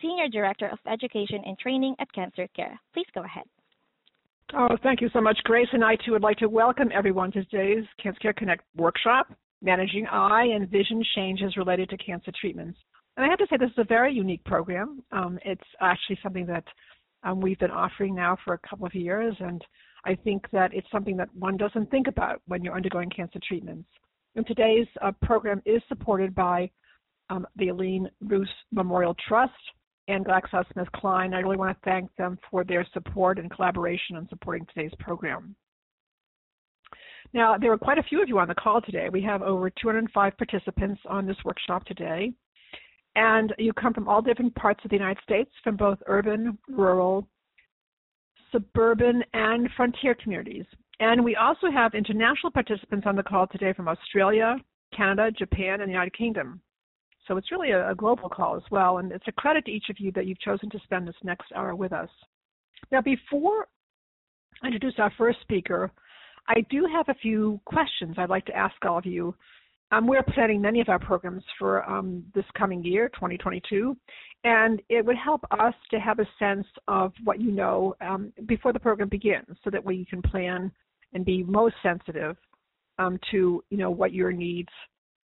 Senior Director of Education and Training at Cancer Care. Please go ahead. Oh, thank you so much, Grace. And I too would like to welcome everyone to today's Cancer Care Connect workshop, Managing Eye and Vision Changes Related to Cancer Treatments. And I have to say, this is a very unique program. Um, it's actually something that um, we've been offering now for a couple of years, and I think that it's something that one doesn't think about when you're undergoing cancer treatments. And today's uh, program is supported by um, the Elaine Roos Memorial Trust, and GlaxoSmithKline. I really want to thank them for their support and collaboration in supporting today's program. Now, there are quite a few of you on the call today. We have over 205 participants on this workshop today. And you come from all different parts of the United States, from both urban, rural, suburban, and frontier communities. And we also have international participants on the call today from Australia, Canada, Japan, and the United Kingdom. So it's really a, a global call as well, and it's a credit to each of you that you've chosen to spend this next hour with us. Now, before I introduce our first speaker, I do have a few questions I'd like to ask all of you. Um, we're planning many of our programs for um, this coming year, 2022, and it would help us to have a sense of what you know um, before the program begins, so that we can plan and be most sensitive um, to you know what your needs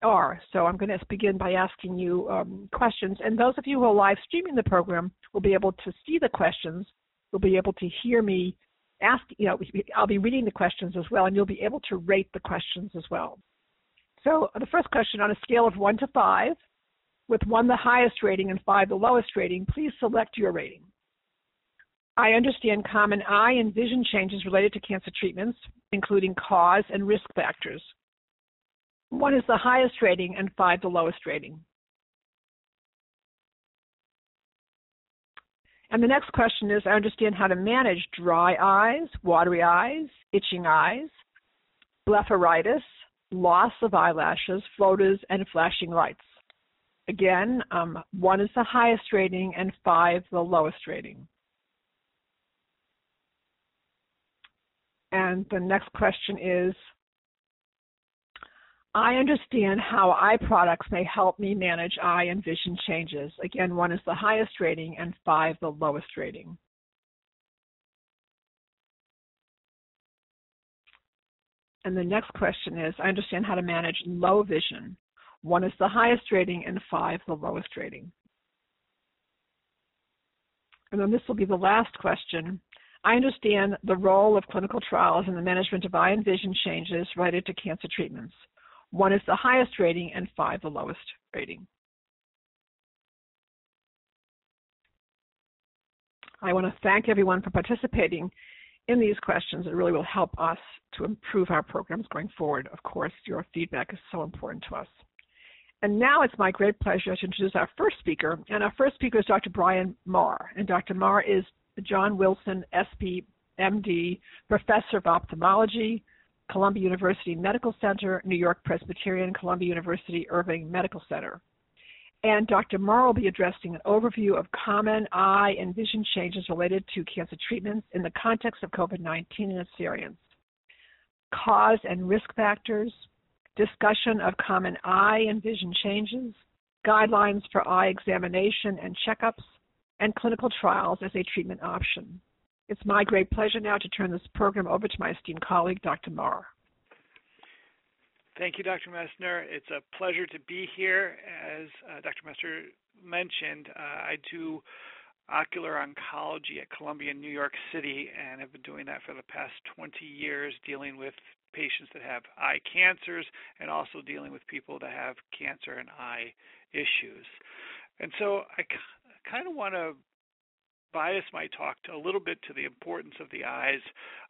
are. So I'm going to begin by asking you um, questions. And those of you who are live streaming the program will be able to see the questions. You'll be able to hear me ask, you know, I'll be reading the questions as well, and you'll be able to rate the questions as well. So the first question on a scale of 1 to 5, with 1 the highest rating and 5 the lowest rating, please select your rating. I understand common eye and vision changes related to cancer treatments, including cause and risk factors. One is the highest rating and five the lowest rating. And the next question is, I understand how to manage dry eyes, watery eyes, itching eyes, blepharitis, loss of eyelashes, floaters, and flashing lights. Again, um, one is the highest rating and five the lowest rating. And the next question is, I understand how eye products may help me manage eye and vision changes. Again, one is the highest rating and five the lowest rating. And the next question is, I understand how to manage low vision. One is the highest rating and five the lowest rating. And then this will be the last question. I understand the role of clinical trials in the management of eye and vision changes related to cancer treatments. One is the highest rating and five the lowest rating. I want to thank everyone for participating in these questions. It really will help us to improve our programs going forward. Of course, your feedback is so important to us. And now it's my great pleasure to introduce our first speaker. And our first speaker is Dr. Brian Marr. And Dr. Marr is John Wilson, Espy, MD, Professor of Ophthalmology, Columbia University Medical Center, New York Presbyterian, Columbia University Irving Medical Center. And Dr. Marr will be addressing an overview of common eye and vision changes related to cancer treatments in the context of COVID 19 and its variants, cause and risk factors, discussion of common eye and vision changes, guidelines for eye examination and checkups, and clinical trials as a treatment option. It's my great pleasure now to turn this program over to my esteemed colleague, Dr. Marr. Thank you, Dr. Messner. It's a pleasure to be here. As uh, Dr. Messner mentioned, uh, I do ocular oncology at Columbia in New York City and have been doing that for the past 20 years, dealing with patients that have eye cancers and also dealing with people that have cancer and eye issues. And so I kind of want to bias my talk to a little bit to the importance of the eyes.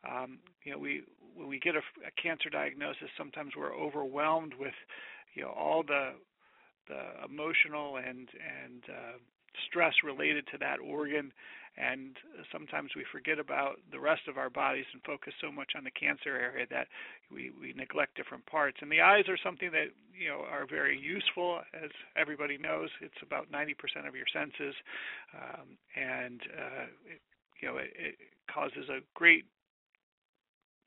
Um, you know, we when we get a, a, cancer diagnosis, sometimes we're overwhelmed with, you know, all the the emotional and and uh, stress related to that organ and sometimes we forget about the rest of our bodies and focus so much on the cancer area that we, we neglect different parts. And the eyes are something that you know are very useful, as everybody knows. It's about 90% of your senses, um, and uh, it, you know it, it causes a great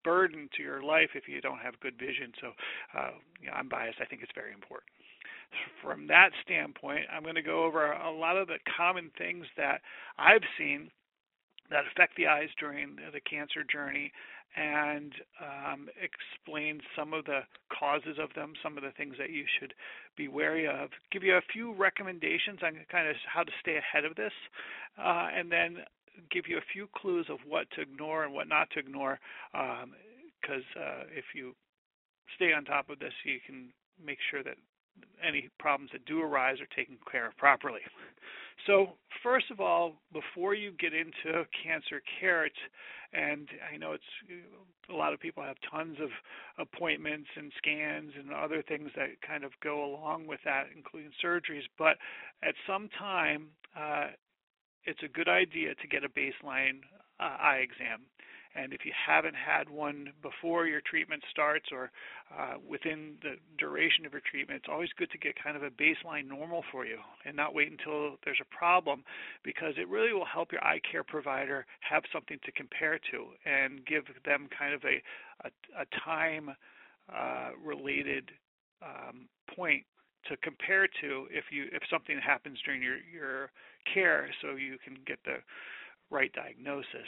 burden to your life if you don't have good vision. So, uh, you know, I'm biased. I think it's very important from that standpoint, I'm going to go over a lot of the common things that I've seen that affect the eyes during the cancer journey and um, explain some of the causes of them, some of the things that you should be wary of. Give you a few recommendations on kind of how to stay ahead of this, uh, and then give you a few clues of what to ignore and what not to ignore. Because um, uh, if you stay on top of this, you can make sure that any problems that do arise are taken care of properly. So, first of all, before you get into cancer care, and I know it's a lot of people have tons of appointments and scans and other things that kind of go along with that, including surgeries. But at some time, uh, it's a good idea to get a baseline uh, eye exam. And if you haven't had one before your treatment starts or uh, within the duration of your treatment, it's always good to get kind of a baseline normal for you and not wait until there's a problem because it really will help your eye care provider have something to compare to and give them kind of a, a, a time uh, related um, point to compare to if you if something happens during your your care so you can get the right diagnosis.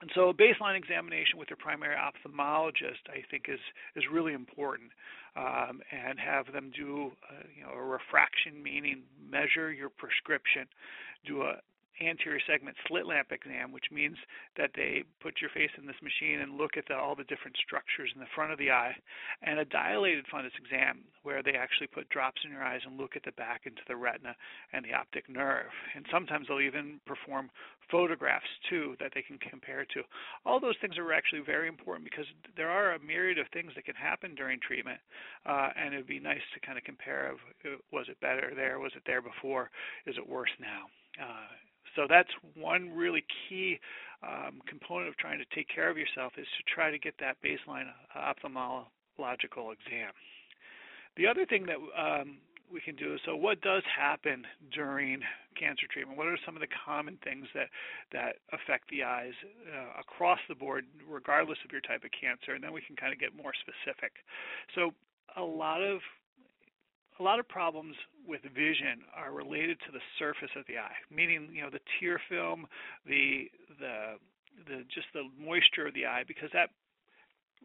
And so a baseline examination with your primary ophthalmologist, I think, is is really important, um, and have them do uh, you know a refraction, meaning measure your prescription, do a anterior segment slit lamp exam, which means that they put your face in this machine and look at the, all the different structures in the front of the eye, and a dilated fundus exam, where they actually put drops in your eyes and look at the back into the retina and the optic nerve. And sometimes they'll even perform photographs too that they can compare to. All those things are actually very important because there are a myriad of things that can happen during treatment, uh, and it would be nice to kind of compare of uh, was it better there, was it there before, is it worse now. Uh, so that's one really key um, component of trying to take care of yourself is to try to get that baseline ophthalmological exam. The other thing that um, we can do is so what does happen during cancer treatment? What are some of the common things that that affect the eyes uh, across the board, regardless of your type of cancer? And then we can kind of get more specific. So a lot of a lot of problems with vision are related to the surface of the eye, meaning you know the tear film, the the the just the moisture of the eye, because that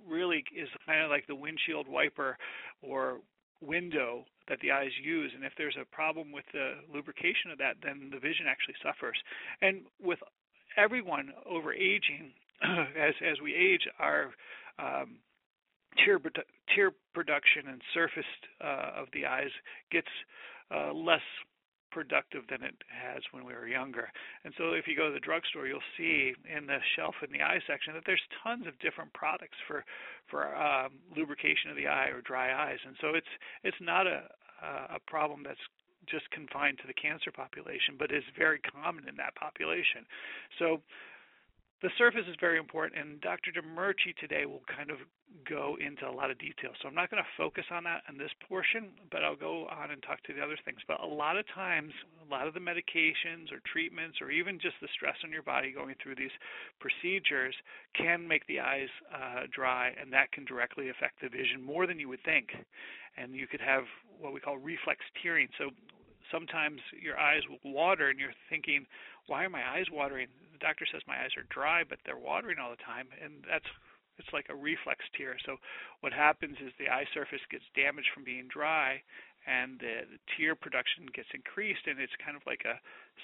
really is kind of like the windshield wiper or window that the eyes use. And if there's a problem with the lubrication of that, then the vision actually suffers. And with everyone over aging, as as we age, our um, tear tear production and surface uh, of the eyes gets uh, less productive than it has when we were younger. And so if you go to the drugstore, you'll see in the shelf in the eye section that there's tons of different products for for um, lubrication of the eye or dry eyes. And so it's it's not a a problem that's just confined to the cancer population, but is very common in that population. So the surface is very important, and Dr. Demirci today will kind of go into a lot of detail. So I'm not going to focus on that in this portion, but I'll go on and talk to the other things. But a lot of times, a lot of the medications or treatments, or even just the stress on your body going through these procedures, can make the eyes uh, dry, and that can directly affect the vision more than you would think. And you could have what we call reflex tearing. So sometimes your eyes will water, and you're thinking, why are my eyes watering? The doctor says my eyes are dry, but they're watering all the time, and that's it's like a reflex tear. So what happens is the eye surface gets damaged from being dry, and the, the tear production gets increased, and it's kind of like a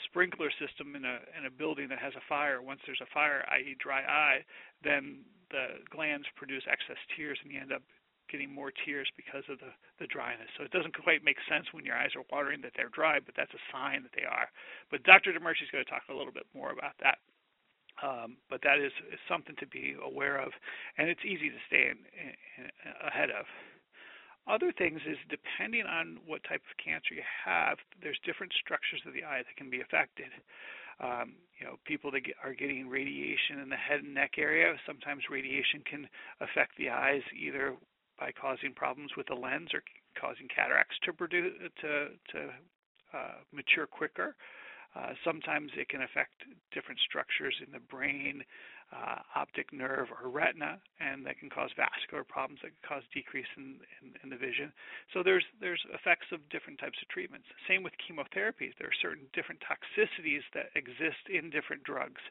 sprinkler system in a in a building that has a fire. Once there's a fire, i.e., dry eye, then the glands produce excess tears, and you end up getting more tears because of the, the dryness. So it doesn't quite make sense when your eyes are watering that they're dry, but that's a sign that they are. But Dr. Demirci is going to talk a little bit more about that. Um, but that is, is something to be aware of, and it's easy to stay in, in, in, ahead of. other things is depending on what type of cancer you have, there's different structures of the eye that can be affected. Um, you know, people that get, are getting radiation in the head and neck area, sometimes radiation can affect the eyes either by causing problems with the lens or causing cataracts to produce to to uh, mature quicker. Uh, sometimes it can affect different structures in the brain, uh, optic nerve, or retina, and that can cause vascular problems that can cause decrease in, in, in, the vision. So there's there's effects of different types of treatments. Same with chemotherapies. There are certain different toxicities that exist in different drugs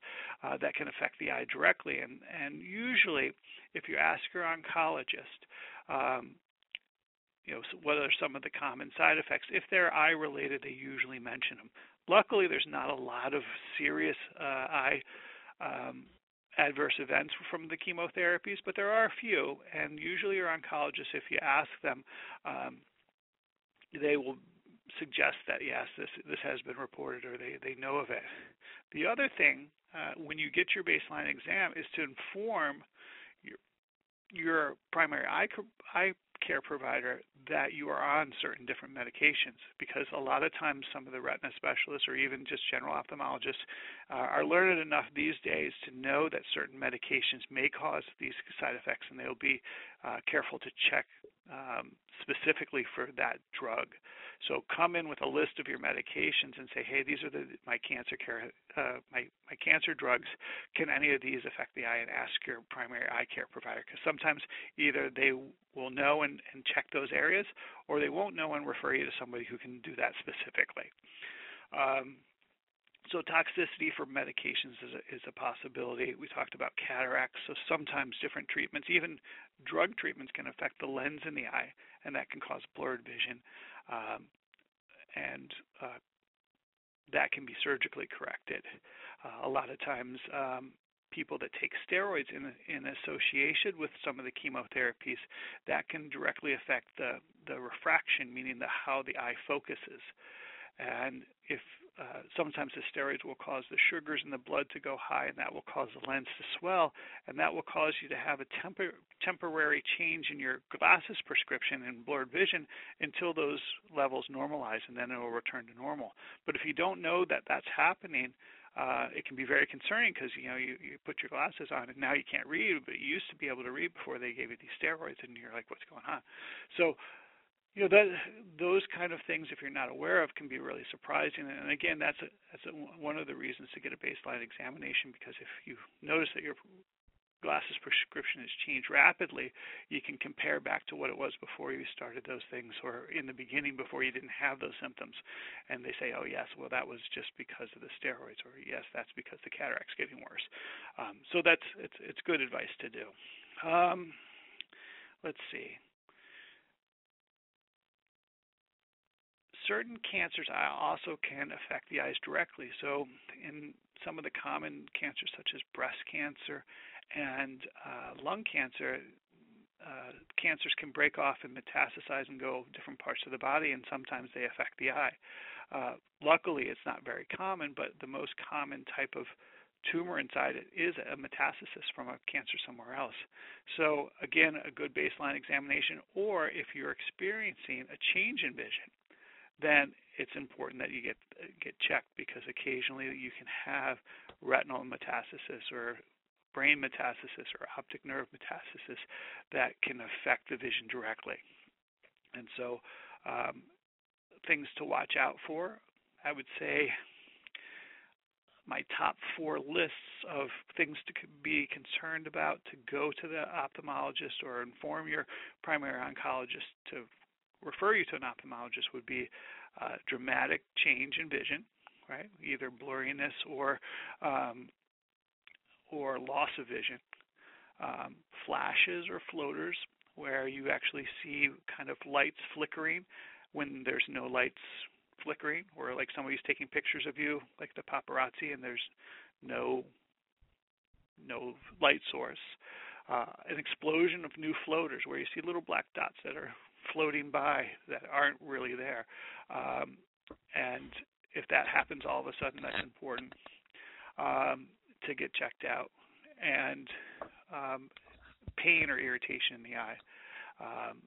uh, that can affect the eye directly. And and usually, if you ask your oncologist. Um, you know, what are some of the common side effects? If they're eye related, they usually mention them. Luckily, there's not a lot of serious uh, eye um, adverse events from the chemotherapies, but there are a few. And usually, your oncologist, if you ask them, um, they will suggest that yes, this this has been reported or they they know of it. The other thing, uh, when you get your baseline exam, is to inform your primary eye eye care provider that you are on certain different medications because a lot of times some of the retina specialists or even just general ophthalmologists uh, are learned enough these days to know that certain medications may cause these side effects and they'll be uh, careful to check um, specifically for that drug. So come in with a list of your medications and say, hey, these are the, my cancer care, uh, my my cancer drugs. Can any of these affect the eye? And ask your primary eye care provider because sometimes either they will know and, and check those areas, or they won't know and refer you to somebody who can do that specifically. Um, so toxicity for medications is a, is a, possibility. We talked about cataracts, so sometimes different treatments, even drug treatments, can affect the lens in the eye, and that can cause blurred vision um, and uh, that can be surgically corrected. Uh, a lot of times, um, people that take steroids in, in association with some of the chemotherapies, that can directly affect the, the refraction, meaning the how the eye focuses. And if uh, sometimes the steroids will cause the sugars in the blood to go high, and that will cause the lens to swell, and that will cause you to have a tempor- temporary change in your glasses prescription and blurred vision until those levels normalize, and then it will return to normal. But if you don't know that that's happening, uh, it can be very concerning because you know you, you put your glasses on and now you can't read, but you used to be able to read before they gave you these steroids, and you're like, what's going on? So you know that those kind of things if you're not aware of can be really surprising. And again that's a, that's a, one of the reasons to get a baseline examination because if you notice that your glasses prescription has changed rapidly you can compare back to what it was before you started those things or in the beginning before you didn't have those symptoms. And they say oh yes well that was just because of the steroids or yes that's because the cataract's getting worse. Um, so that's it's it's good advice to do. Um, let's see certain cancers also can affect the eyes directly. So, in some of the common cancers, such as breast cancer and uh, lung cancer, uh, cancers can break off and metastasize and go different parts of the body, and sometimes they affect the eye. Uh, luckily, it's not very common, but the most common type of tumor inside it is a metastasis from a cancer somewhere else. So, again, a good baseline examination, or if you're experiencing a change in vision, then it's important that you get get checked because occasionally you can have retinal metastasis or brain metastasis or optic nerve metastasis that can affect the vision directly. And so, um, things to watch out for, I would say my top four lists of things to be concerned about to go to the ophthalmologist or inform your primary oncologist to refer you to an ophthalmologist would be uh, dramatic change in vision, right? Either blurriness or um, or loss of vision. Um, flashes or floaters, where you actually see kind of lights flickering when there's no lights flickering, or like somebody's taking pictures of you, like the paparazzi, and there's no no light source. Uh, an explosion of new floaters, where you see little black dots that are floating by that aren't really there. Um, and if that happens all of a sudden, that's important um, to get checked out. And um, pain or irritation in the eye. Um,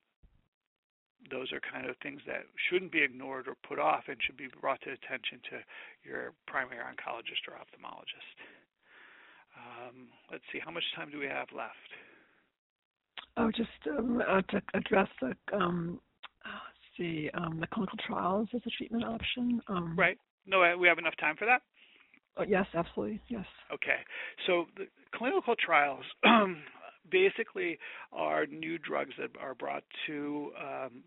those are kind of things that shouldn't be ignored or put off and should be brought to attention to your primary oncologist or ophthalmologist. Um, let's see, how much time do we have left? Oh, just um, uh, to address the um, let's see um, the clinical trials as a treatment option. Um, right. No, uh, we have enough time for that. Oh, yes, absolutely. Yes. Okay. So the clinical trials basically are new drugs that are brought to um,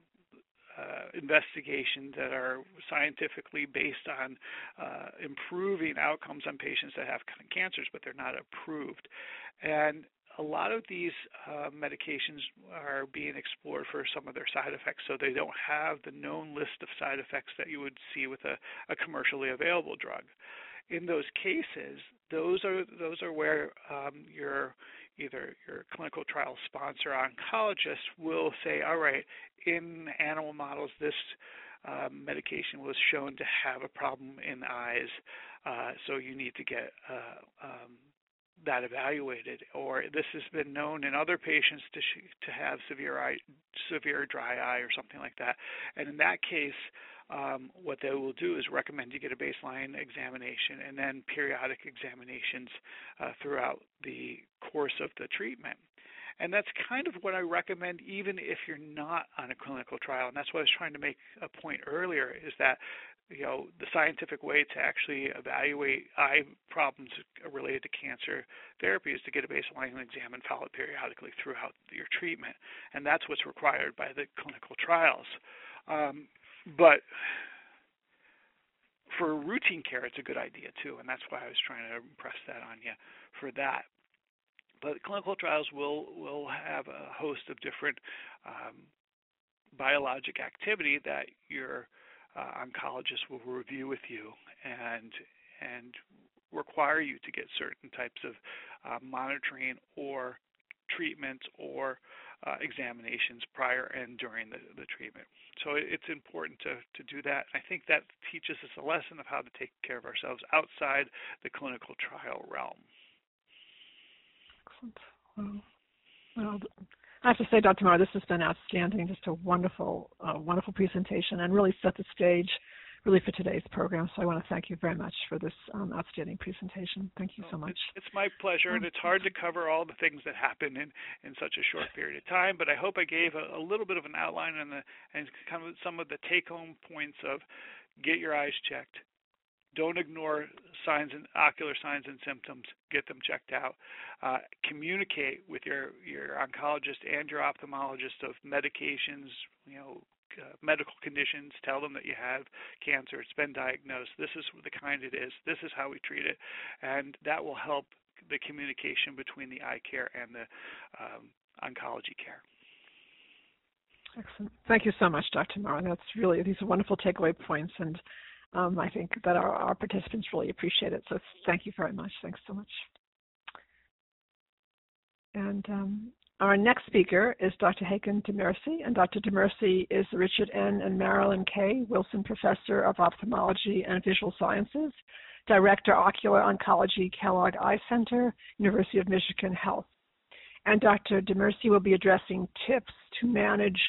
uh, investigations that are scientifically based on uh, improving outcomes on patients that have cancers, but they're not approved. And a lot of these uh, medications are being explored for some of their side effects, so they don't have the known list of side effects that you would see with a, a commercially available drug. In those cases, those are those are where um, your either your clinical trial sponsor oncologist will say, all right, in animal models, this um, medication was shown to have a problem in eyes, uh, so you need to get uh, um, that evaluated. Or this has been known in other patients to sh- to have severe eye, severe dry eye or something like that. And in that case, um, what they will do is recommend you get a baseline examination and then periodic examinations uh, throughout the course of the treatment. And that's kind of what I recommend even if you're not on a clinical trial. And that's what I was trying to make a point earlier is that you know the scientific way to actually evaluate eye problems related to cancer therapy is to get a baseline exam and follow it periodically throughout your treatment. And that's what's required by the clinical trials. Um, but for routine care, it's a good idea too, and that's why I was trying to impress that on you for that. But clinical trials will will have a host of different um, biologic activity that your uh, oncologist will review with you and and require you to get certain types of uh, monitoring or treatments or uh, examinations prior and during the, the treatment. So it's important to, to do that. I think that teaches us a lesson of how to take care of ourselves outside the clinical trial realm. Excellent. Well, well I have to say, Dr. Marr, this has been outstanding. Just a wonderful, uh, wonderful presentation, and really set the stage really for today's program. So I want to thank you very much for this um, outstanding presentation. Thank you so much. It's, it's my pleasure, and it's hard to cover all the things that happen in, in such a short period of time. But I hope I gave a, a little bit of an outline and, the, and kind of some of the take-home points of get your eyes checked. Don't ignore signs and ocular signs and symptoms. Get them checked out. Uh, communicate with your your oncologist and your ophthalmologist of medications, you know, uh, medical conditions, tell them that you have cancer, it's been diagnosed, this is the kind it is, this is how we treat it, and that will help the communication between the eye care and the um, oncology care. Excellent. Thank you so much, Dr. Marr. That's really these are wonderful takeaway points, and um, I think that our, our participants really appreciate it. So thank you very much. Thanks so much. And um, our next speaker is Dr. Hakan Demirci, and Dr. Demirci is the Richard N. and Marilyn K. Witham Professor of Ophthalmology and Visual Sciences, Director Ocular Oncology, Kellogg Eye Center, University of Michigan Health. And Dr. Demirci will be addressing tips to manage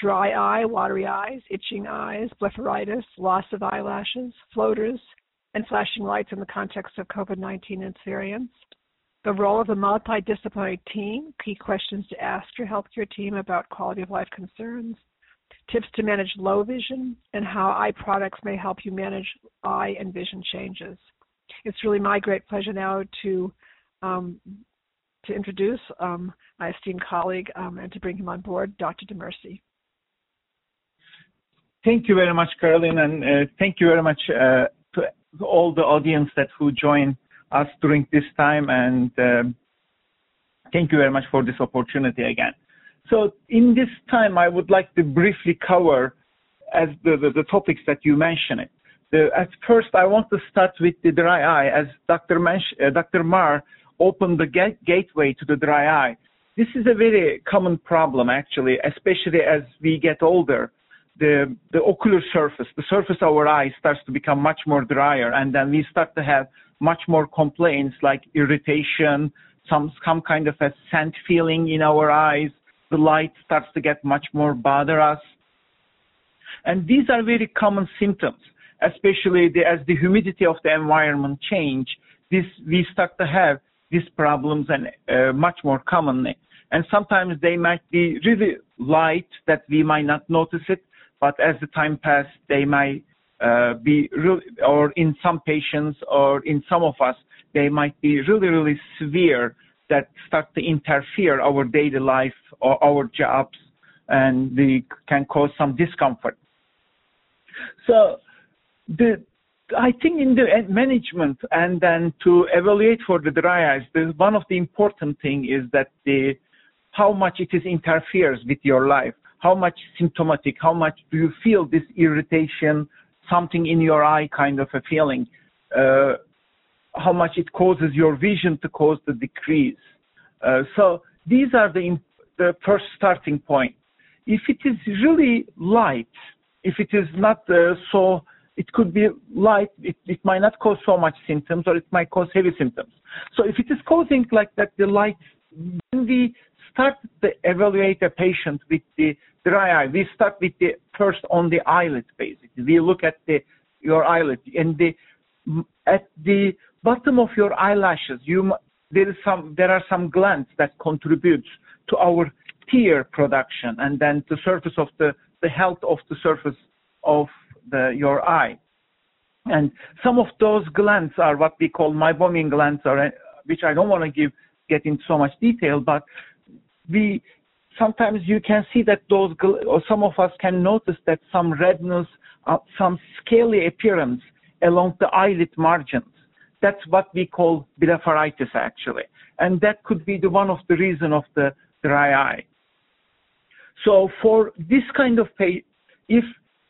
dry eye, watery eyes, itching eyes, blepharitis, loss of eyelashes, floaters, and flashing lights in the context of COVID-19 and variants the role of the multidisciplinary team, key questions to ask your healthcare team about quality of life concerns, tips to manage low vision, and how eye products may help you manage eye and vision changes. It's really my great pleasure now to um, to introduce um, my esteemed colleague um, and to bring him on board, Dr. Demirci. Thank you very much, Caroline, and uh, thank you very much uh, to all the audience that who joined us during this time, and um, thank you very much for this opportunity again. So in this time, I would like to briefly cover as the, topics that you mentioned. At first, I want to start with the dry eye, as Dr. Uh, Dr. Marr opened the gate, gateway to the dry eye. This is a very common problem, actually, especially as we get older. The, the ocular surface, the surface of our eye starts to become much more drier, and then we start to have much more complaints like irritation, some some kind of a scent feeling in our eyes. The light starts to get much more bother us. And these are very common symptoms, especially the, as the humidity of the environment change, this, we start to have these problems and uh, much more commonly. And sometimes they might be really light that we might not notice it, but as the time passed, they might uh, be really, or in some patients or in some of us, they might be really, really severe that start to interfere our daily life or our jobs and they can cause some discomfort. So the I think in the management and then to evaluate for the dry eyes, the, one of the important thing is that the how much it is interferes with your life, how much symptomatic, how much do you feel this irritation, something in your eye kind of a feeling, uh, how much it causes your vision to cause the decrease. Uh, so these are the, the first starting point. If it is really light, if it is not uh, so, it could be light, it, it might not cause so much symptoms or it might cause heavy symptoms. So if it is causing like that, the light, when we start to evaluate a patient with the dry eye, we start with the first on the eyelid basically. We look at the your eyelid and the at the bottom of your eyelashes, you there is some there are some glands that contribute to our tear production and then the surface of the the health of the surface of the your eye. And some of those glands are what we call meibomian glands, or uh, which I don't want to give get into so much detail, but we sometimes you can see that those or some of us can notice that some redness, uh, some scaly appearance along the eyelid margins. That's what we call blepharitis actually. And that could be the one of the reason of the dry eye. So for this kind of pay, if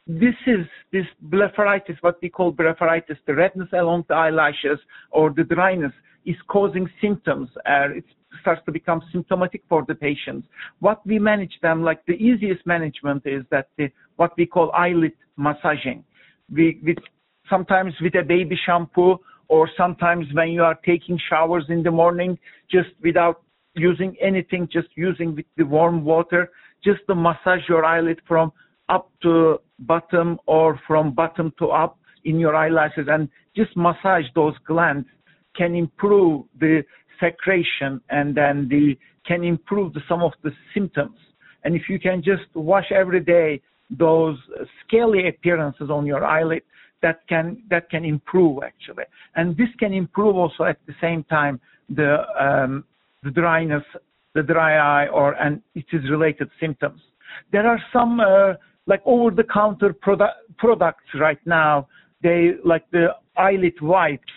this is this blepharitis, what we call blepharitis, the redness along the eyelashes or the dryness is causing symptoms. Uh, it starts to become symptomatic for the patients. What we manage them, like the easiest management is that the, what we call eyelid massaging. We, with, sometimes with a baby shampoo or sometimes when you are taking showers in the morning, just without using anything, just using with the warm water, just to massage your eyelid from up to bottom or from bottom to up in your eyelashes and just massage those glands can improve the secretion and then the can improve the, some of the symptoms. And if you can just wash every day those scaly appearances on your eyelid, that can that can improve actually, and this can improve also at the same time the um, the dryness, the dry eye, or and it is related symptoms. There are some uh, like over-the-counter product, products right now. They like the eyelid wipes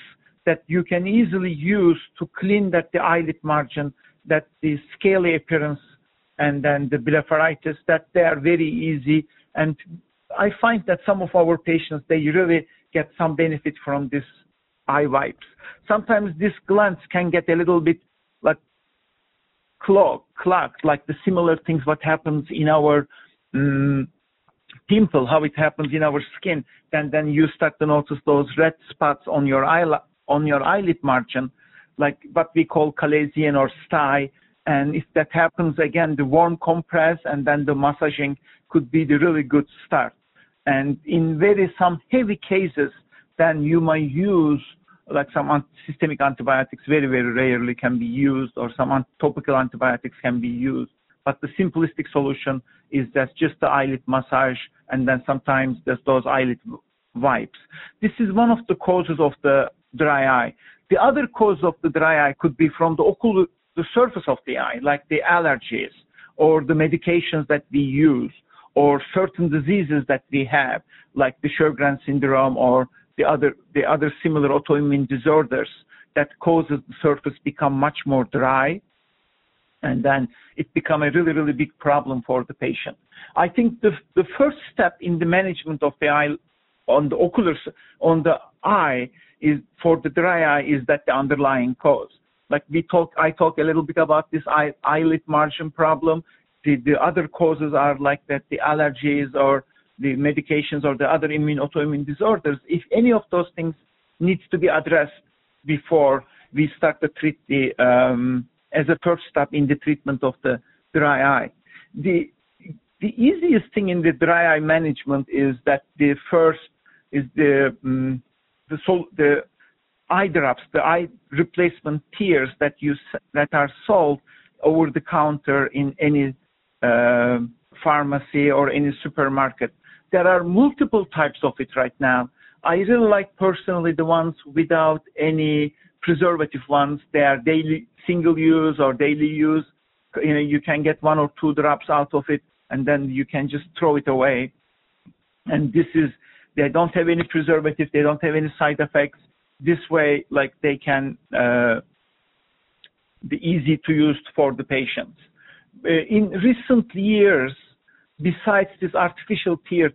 that you can easily use to clean that the eyelid margin, that the scaly appearance, and then the blepharitis. That they are very easy and I find that some of our patients, they really get some benefit from this eye wipes. Sometimes this glands can get a little bit like clogged, clogged, like the similar things what happens in our um, pimple, how it happens in our skin. Then then you start to notice those red spots on your eye on your eyelid margin, like what we call chalazion or stye. And if that happens again, the warm compress and then the massaging could be the really good start. And in very some heavy cases, then you might use like some systemic antibiotics very, very rarely can be used or some topical antibiotics can be used. But the simplistic solution is that just the eyelid massage and then sometimes there's those eyelid wipes. This is one of the causes of the dry eye. The other cause of the dry eye could be from the ocular, the surface of the eye, like the allergies or the medications that we use or certain diseases that we have, like the Sjogren syndrome or the other the other similar autoimmune disorders that causes the surface become much more dry and then it become a really really big problem for the patient i think the the first step in the management of the eye on the ocular on the eye is for the dry eye is that the underlying cause like we talk i talk a little bit about this eye, eyelid margin problem the, the other causes are like that the allergies or the medications or the other immune autoimmune disorders. If any of those things needs to be addressed before we start to treat the um, as a first step in the treatment of the dry eye. The the easiest thing in the dry eye management is that the first is the um, the sol- the eye drops, the eye replacement tears that you that are sold over the counter in any uh, pharmacy or any supermarket. There are multiple types of it right now. I really like personally the ones without any preservative ones. They are daily single use or daily use. You know, you can get one or two drops out of it and then you can just throw it away. And this is, they don't have any preservative. They don't have any side effects. This way, like they can, uh, be easy to use for the patients. Uh, in recent years, besides this artificial tear,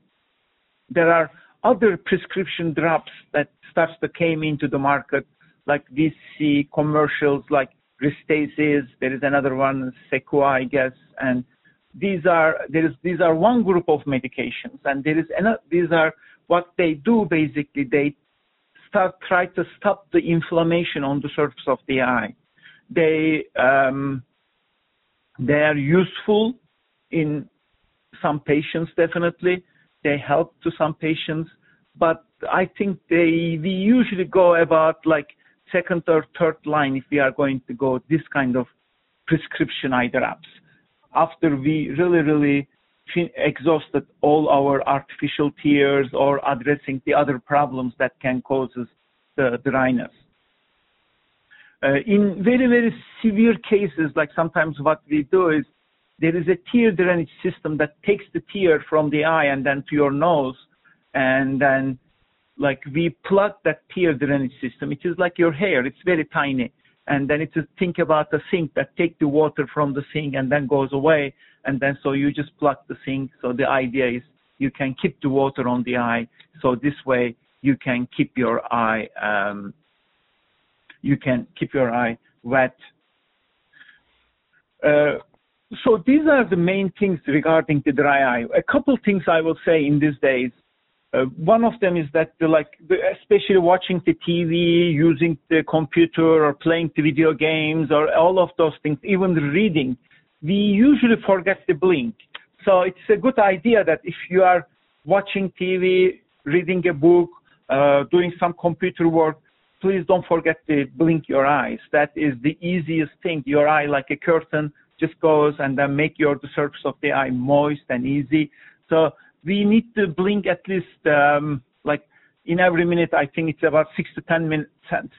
there are other prescription drops that starts to came into the market, like we commercials like Restasis. There is another one, Cequa, I guess, and these are there is these are one group of medications, and there is another. These are what they do basically. They start try to stop the inflammation on the surface of the eye. They um, they are useful in some patients definitely. They help to some patients, but I think they we usually go about like second or third line if we are going to go this kind of prescription eye drops. After we really really exhausted all our artificial tears or addressing the other problems that can cause the dryness. Uh, in very, very severe cases, like sometimes what we do is there is a tear drainage system that takes the tear from the eye and then to your nose, and then like we plug that tear drainage system. It is like your hair; it's very tiny, and then it's a think about the sink that take the water from the sink and then goes away, and then so you just plug the sink. So the idea is you can keep the water on the eye, so this way you can keep your eye um, you can keep your eye wet. Uh, so these are the main things regarding the dry eye. A couple things I will say in these days. Uh, one of them is that the, like the, especially watching the TV, using the computer or playing the video games or all of those things, even reading, we usually forget to blink. So it's a good idea that if you are watching TV, reading a book, uh, doing some computer work, please don't forget to blink your eyes. That is the easiest thing. Your eye, like a curtain, just goes and then make your the surface of the eye moist and easy. So we need to blink at least um, like in every minute. I think it's about six to ten minutes,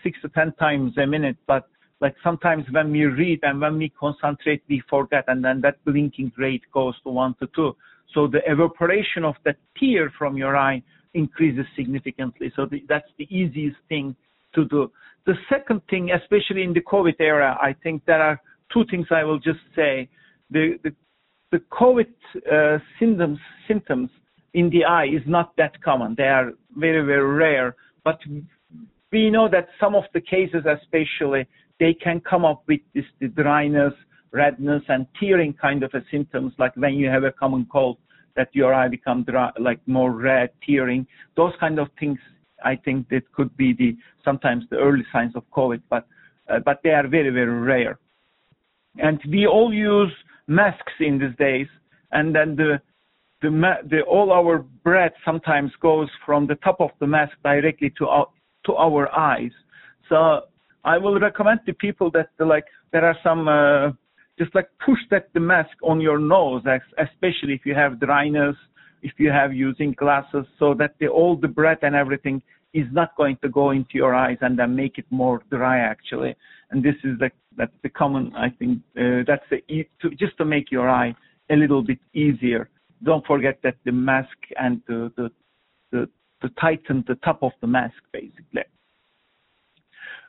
six to ten times a minute. But like sometimes when we read and when we concentrate, we forget, and then that blinking rate goes to one to two. So the evaporation of that tear from your eye increases significantly. So the, that's the easiest thing to do. The second thing, especially in the COVID era, I think there are two things I will just say. The the, the COVID uh, symptoms symptoms in the eye is not that common. They are very very rare, but we know that some of the cases, especially, they can come up with this dryness, redness, and tearing kind of a symptoms, like when you have a common cold, that your eye become dry, like more red, tearing. Those kind of things I think that could be the sometimes the early signs of COVID, but uh, but they are very very rare. And we all use masks in these days, and then the the, the all our breath sometimes goes from the top of the mask directly to our to our eyes. So I will recommend to people that like there are some uh, just like push that the mask on your nose, especially if you have dryness if you have using glasses so that the, all the breath and everything is not going to go into your eyes and then make it more dry actually. And this is the, that's the common, I think, uh, that's the, to, just to make your eye a little bit easier. Don't forget that the mask and the, the, the, the tighten the top of the mask basically.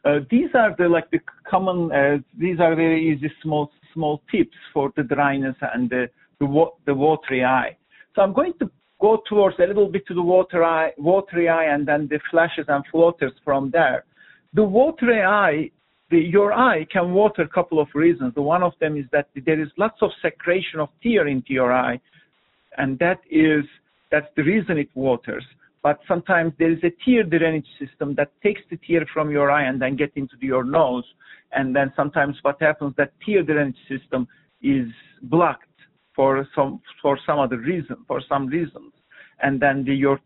Uh, these are the like the common. Uh, these are very easy small small tips for the dryness and the the, the watery eye. So I'm going to go towards a little bit to the water eye, watery eye and then the flashes and floaters from there. The watery eye, the, your eye can water a couple of reasons. The one of them is that there is lots of secretion of tear into your eye, and that is that's the reason it waters. But sometimes there is a tear drainage system that takes the tear from your eye and then get into your nose. And then sometimes what happens that tear drainage system is blocked for some for some other reason for some reasons and then the, your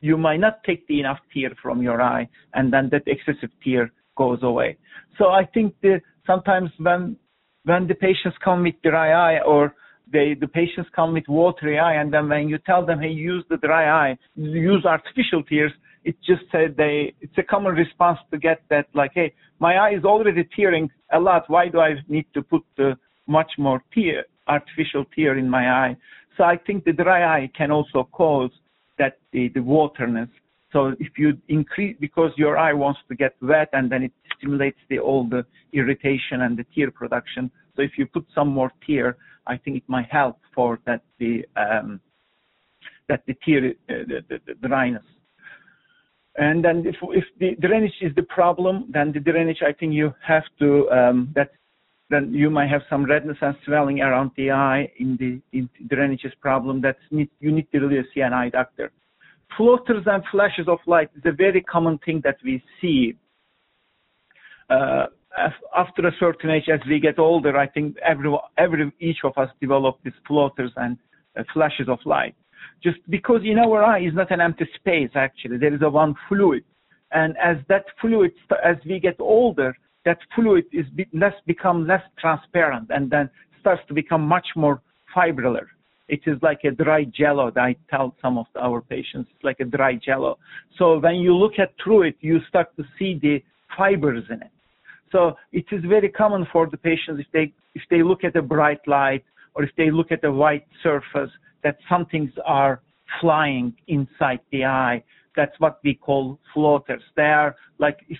you might not take the enough tear from your eye and then that excessive tear goes away so i think that sometimes when when the patients come with dry eye or they the patients come with watery eye and then when you tell them hey use the dry eye use artificial tears it just said they it's a common response to get that like hey my eye is already tearing a lot. Why do i need to put the much more tear artificial tear in my eye? So i think the dry eye can also cause that the, the waterness. So if you increase because your eye wants to get wet and then it stimulates the all the irritation and the tear production so if you put some more tear i think it might help for that the um, that the tear uh, the, the, the dryness and then if, if the drainage is the problem, then the drainage, I think you have to, um, that, then you might have some redness and swelling around the eye in the, in the drainage problem. Need, you need to really see an eye doctor. Floaters and flashes of light is a very common thing that we see. Uh, after a certain age, as we get older, I think every, every each of us develop these floaters and uh, flashes of light. Just because in our eye is not an empty space actually. There is a one fluid. And as that fluid as we get older that fluid is be, less become less transparent and then starts to become much more fibrillar it is like a dry jello that i tell some of our patients. It's like a dry jello. So when you look at through it you start to see the fibers in it so it is very common for the patients if they if they look at a bright light or if they look at a white surface that some things are flying inside the eye. That's what we call floaters. They are like if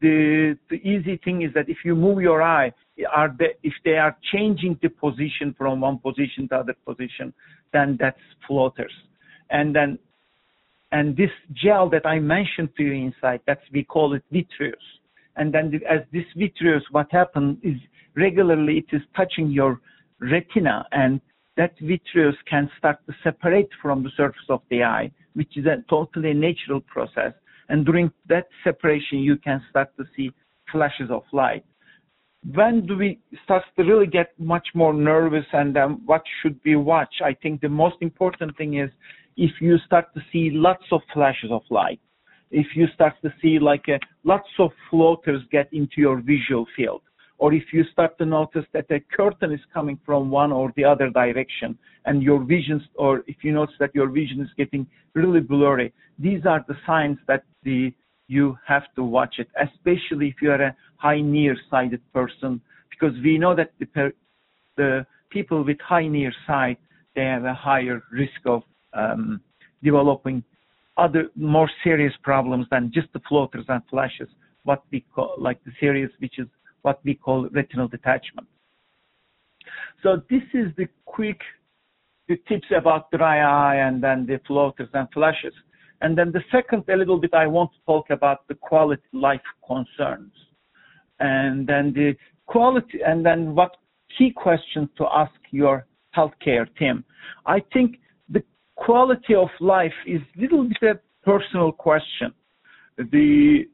the the easy thing is that if you move your eye, are they, if they are changing the position from one position to other position, then that's floaters. And then and this gel that I mentioned to you inside, that's we call it vitreous. And then the, as this vitreous, what happens is regularly it is touching your retina and that vitreous can start to separate from the surface of the eye, which is a totally natural process. And during that separation, you can start to see flashes of light. When do we start to really get much more nervous and um, what should we watch? I think the most important thing is if you start to see lots of flashes of light, if you start to see like uh, lots of floaters get into your visual field, or if you start to notice that a curtain is coming from one or the other direction and your vision or if you notice that your vision is getting really blurry these are the signs that the you have to watch it especially if you are a high nearsighted person because we know that the, the people with high near sight they have a higher risk of um, developing other more serious problems than just the floaters and flashes what we call like the serious which is what we call retinal detachment. So this is the quick the tips about dry eye and then the floaters and flashes. And then the second, a little bit, I want to talk about the quality life concerns. And then the quality, and then what key questions to ask your healthcare team. I think quality of life is little bit a personal question. The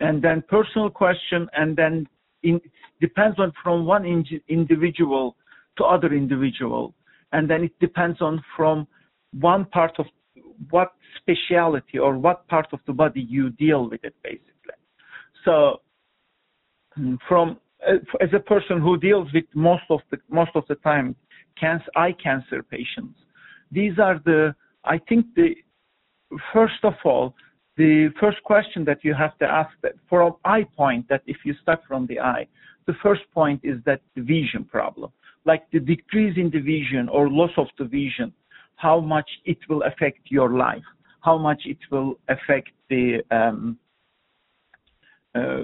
and then personal question, and then in, depends on from one in, individual to other individual, and then it depends on from one part of what speciality or what part of the body you deal with it basically. So from as a person who deals with most of the most of the time cancer eye cancer patients, these are the I think the first of all the first question that you have to ask that for an eye point that if you start from the eye, the first point is that the vision problem, like the decrease in the vision or loss of the vision, how much it will affect your life, how much it will affect the um, uh,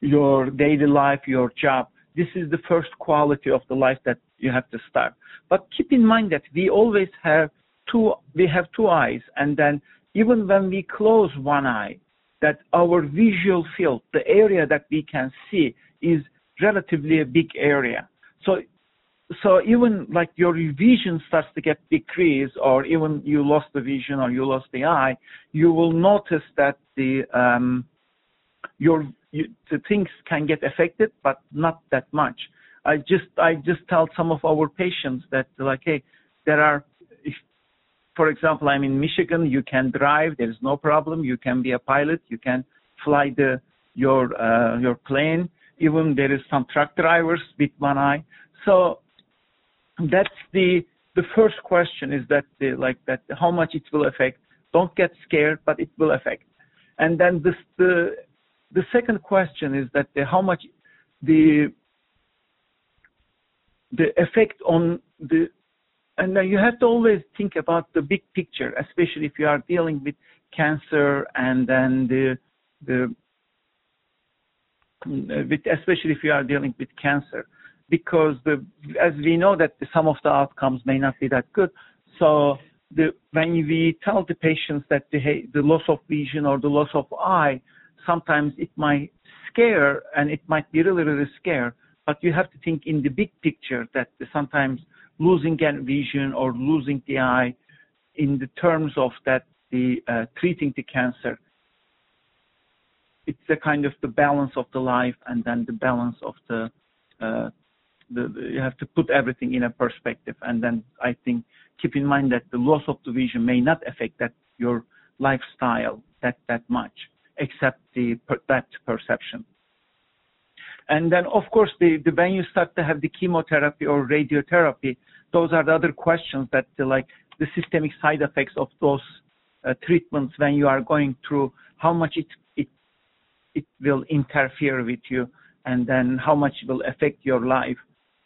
your daily life, your job. This is the first quality of the life that you have to start. But keep in mind that we always have two. We have two eyes, and then even when we close one eye, that our visual field, the area that we can see, is relatively a big area. So, so even like your vision starts to get decreased, or even you lost the vision or you lost the eye, you will notice that the um, your you, the things can get affected, but not that much. I just I just tell some of our patients that like, hey, there are, if, for example, I'm in Michigan, you can drive, there is no problem. You can be a pilot, you can fly the your uh, your plane. Even there is some truck drivers with one eye. So that's the the first question is that the, like that how much it will affect. Don't get scared, but it will affect. And then this, the the second question is that the, how much the the effect on the and you have to always think about the big picture, especially if you are dealing with cancer and then the the with, especially if you are dealing with cancer, because the as we know that some of the outcomes may not be that good. So the when we tell the patients that the the loss of vision or the loss of eye, sometimes it might scare and it might be really really scare you have to think in the big picture that sometimes losing vision or losing the eye in the terms of that the uh, treating the cancer it's a kind of the balance of the life and then the balance of the, uh, the you have to put everything in a perspective. And then i think keep in mind that the loss of the vision may not affect that your lifestyle that that much except the that perception and then, of course, the, the, when you start to have the chemotherapy or radiotherapy, those are the other questions that like the systemic side effects of those uh, treatments when you are going through, how much it, it, it will interfere with you, and then how much will affect your life.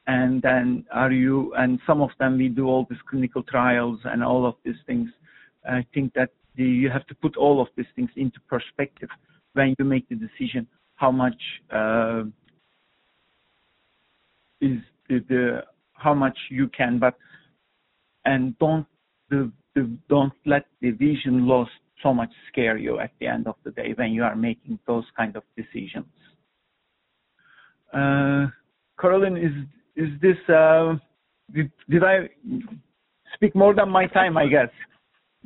And then are you, and some of them we do all these clinical trials and all of these things. I think that the, you have to put all of these things into perspective when you make the decision how much uh, is the, how much you can, but and don't the, the, don't let the vision loss so much scare you at the end of the day when you are making those kind of decisions. Uh, is is this uh, did, did I speak more than my time? I guess.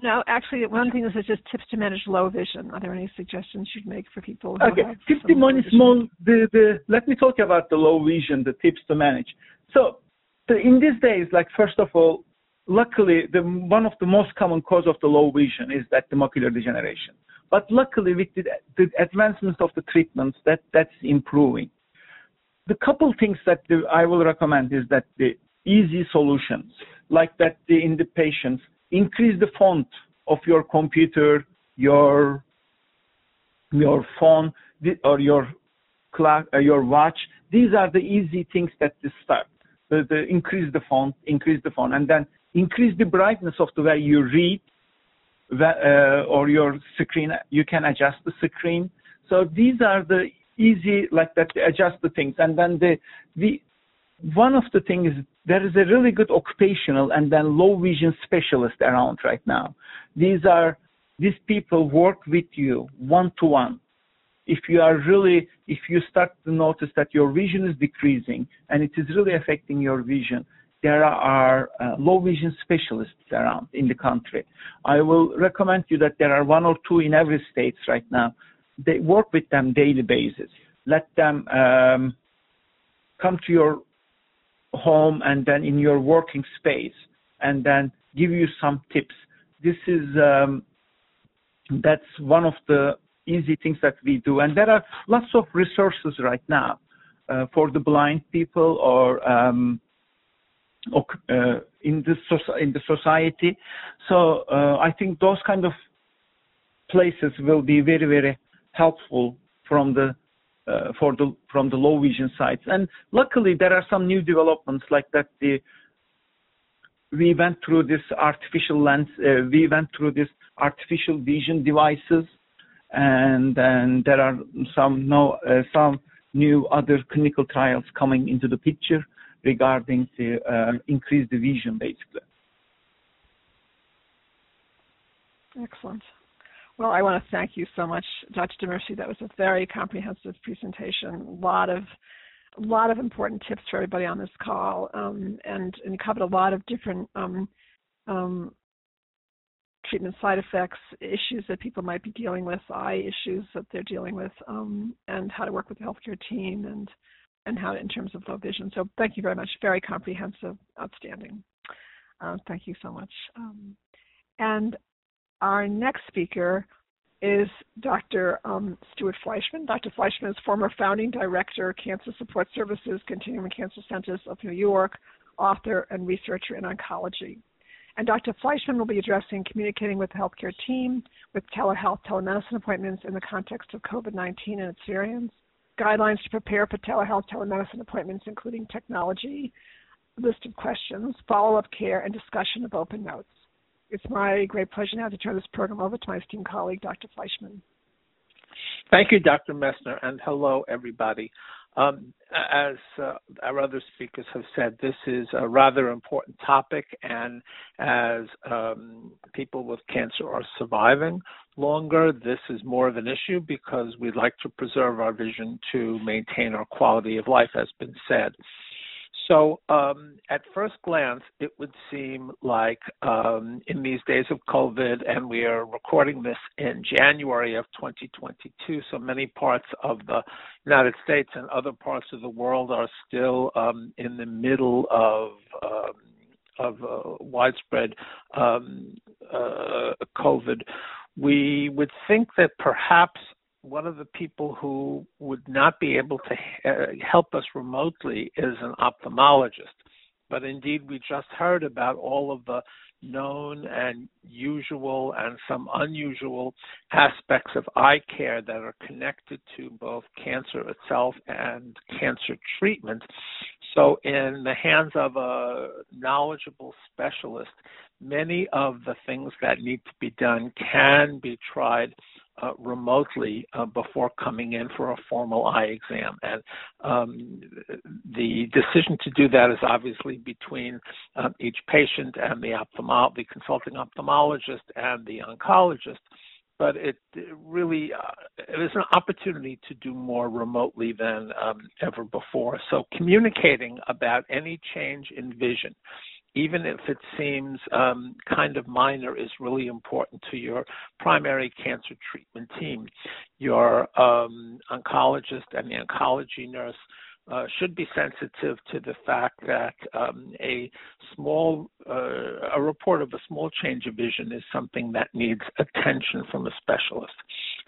No, actually, one thing is just tips to manage low vision. Are there any suggestions you'd make for people? okay, tips to manage small. The, the let me talk about the low vision. The tips to manage. So, the, in these days, like first of all, luckily, the one of the most common cause of the low vision is that the macular degeneration. But luckily, with the, the advancements of the treatments, that that's improving. The couple things that the, I will recommend is that the easy solutions, like that the, in the patients increase the font of your computer, your your phone, or your clock, uh, your watch. These are the easy things that to start. The, the increase the font, increase the font, and then increase the brightness of the way you read, uh, or your screen. You can adjust the screen. So these are the easy like that adjust the things, and then the the one of the things there is a really good occupational and then low vision specialist around right now. These are these people work with you one to one. If you are really, if you start to notice that your vision is decreasing and it is really affecting your vision, there are uh, low vision specialists around in the country. I will recommend you that there are one or two in every state right now. They work with them daily basis. Let them um, come to your home and then in your working space and then give you some tips. This is um, that's one of the easy things that we do, and there are lots of resources right now uh, for the blind people or um, uh, in the in the society. So uh, I think those kind of places will be very very helpful from the uh, for the from the low vision sites. And luckily, there are some new developments like that. The we went through this artificial lens. Uh, we went through this artificial vision devices, and then there are some no uh, some new other clinical trials coming into the picture regarding the uh, increased vision, basically. Excellent. Well, I want to thank you so much, Dr. Demirci. That was a very comprehensive presentation. A lot of a lot of important tips for everybody on this call, um, and, and covered a lot of different um, um, treatment side effects, issues that people might be dealing with, eye issues that they're dealing with, um, and how to work with the healthcare team, and and how in terms of low vision. So thank you very much. Very comprehensive, outstanding. Uh, thank you so much. Um, and our next speaker is Dr. Um, Stewart Fleishman. Dr. Fleishman is former founding director, Cancer Support Services, Continuum Cancer Centers of New York, author and researcher in oncology. And Dr. Fleishman will be addressing communicating with the healthcare team with telehealth telemedicine appointments in the context of COVID 19 and its variants, guidelines to prepare for telehealth telemedicine appointments, including technology, list of questions, follow up care, and discussion of open notes. It's my great pleasure now to turn this program over to my esteemed colleague, Dr. Fleishman. Thank you, Dr. Messner, and hello, everybody. Um, as uh, our other speakers have said, this is a rather important topic, and as um, people with cancer are surviving longer, this is more of an issue because we'd like to preserve our vision to maintain our quality of life, as been said. So, um, at first glance, it would seem like um, in these days of COVID, and we are recording this in January of 2022, so many parts of the United States and other parts of the world are still um, in the middle of um, of uh, widespread um, uh, COVID. We would think that perhaps one of the people who would not be able to uh, help us remotely is an ophthalmologist. But indeed, we just heard about all of the known and usual and some unusual aspects of eye care that are connected to both cancer itself and cancer treatment. So, in the hands of a knowledgeable specialist, many of the things that need to be done can be tried uh, remotely uh, before coming in for a formal eye exam. And um, the decision to do that is obviously between um, each patient and the ophthalmo- the consulting ophthalmologist and the oncologist. But it, really uh, it is an opportunity to do more remotely than um, ever before. So communicating about any change in vision even if it seems um, kind of minor, is really important to your primary cancer treatment team. Your um, oncologist and the oncology nurse uh, should be sensitive to the fact that um, a small uh, a report of a small change of vision is something that needs attention from a specialist.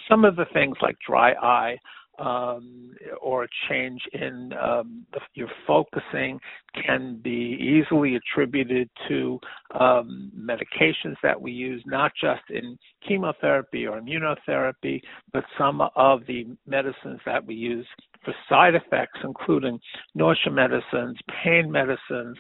Some of the things like dry eye um, or a change in um, the, your focusing can be easily attributed to um, medications that we use, not just in chemotherapy or immunotherapy, but some of the medicines that we use for side effects, including nausea medicines, pain medicines,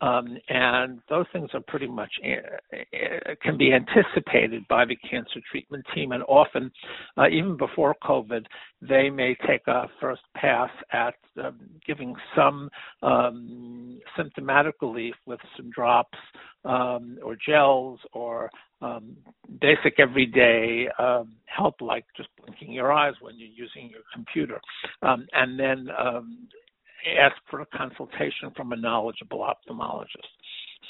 um, and those things are pretty much uh, can be anticipated by the cancer treatment team, and often, uh, even before COVID, they may take a first pass at uh, giving some um, symptomatic relief with some drops um, or gels or um, basic everyday um, help like just blinking your eyes when you're using your computer, um, and then um, ask for a consultation from a knowledgeable ophthalmologist.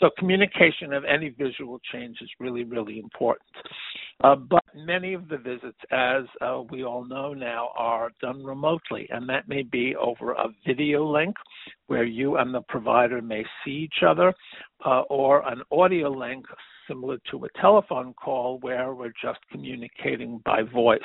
So communication of any visual change is really, really important. Uh, but many of the visits, as uh, we all know now, are done remotely, and that may be over a video link where you and the provider may see each other, uh, or an audio link similar to a telephone call where we're just communicating by voice.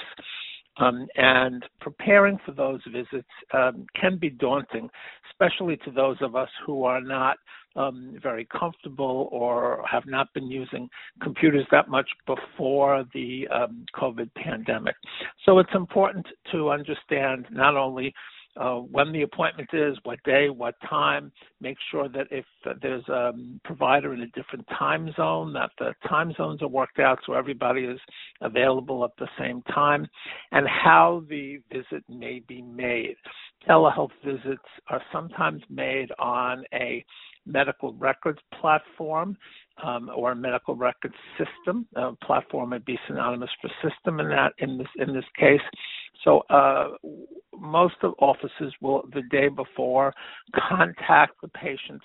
Um, and preparing for those visits um, can be daunting, especially to those of us who are not um, very comfortable or have not been using computers that much before the um, COVID pandemic. So it's important to understand not only uh, when the appointment is, what day, what time. Make sure that if there's a provider in a different time zone, that the time zones are worked out so everybody is available at the same time, and how the visit may be made. Telehealth visits are sometimes made on a medical records platform um, or a medical records system. Uh, platform would be synonymous for system in that in this in this case. So uh, most of offices will the day before contact the patient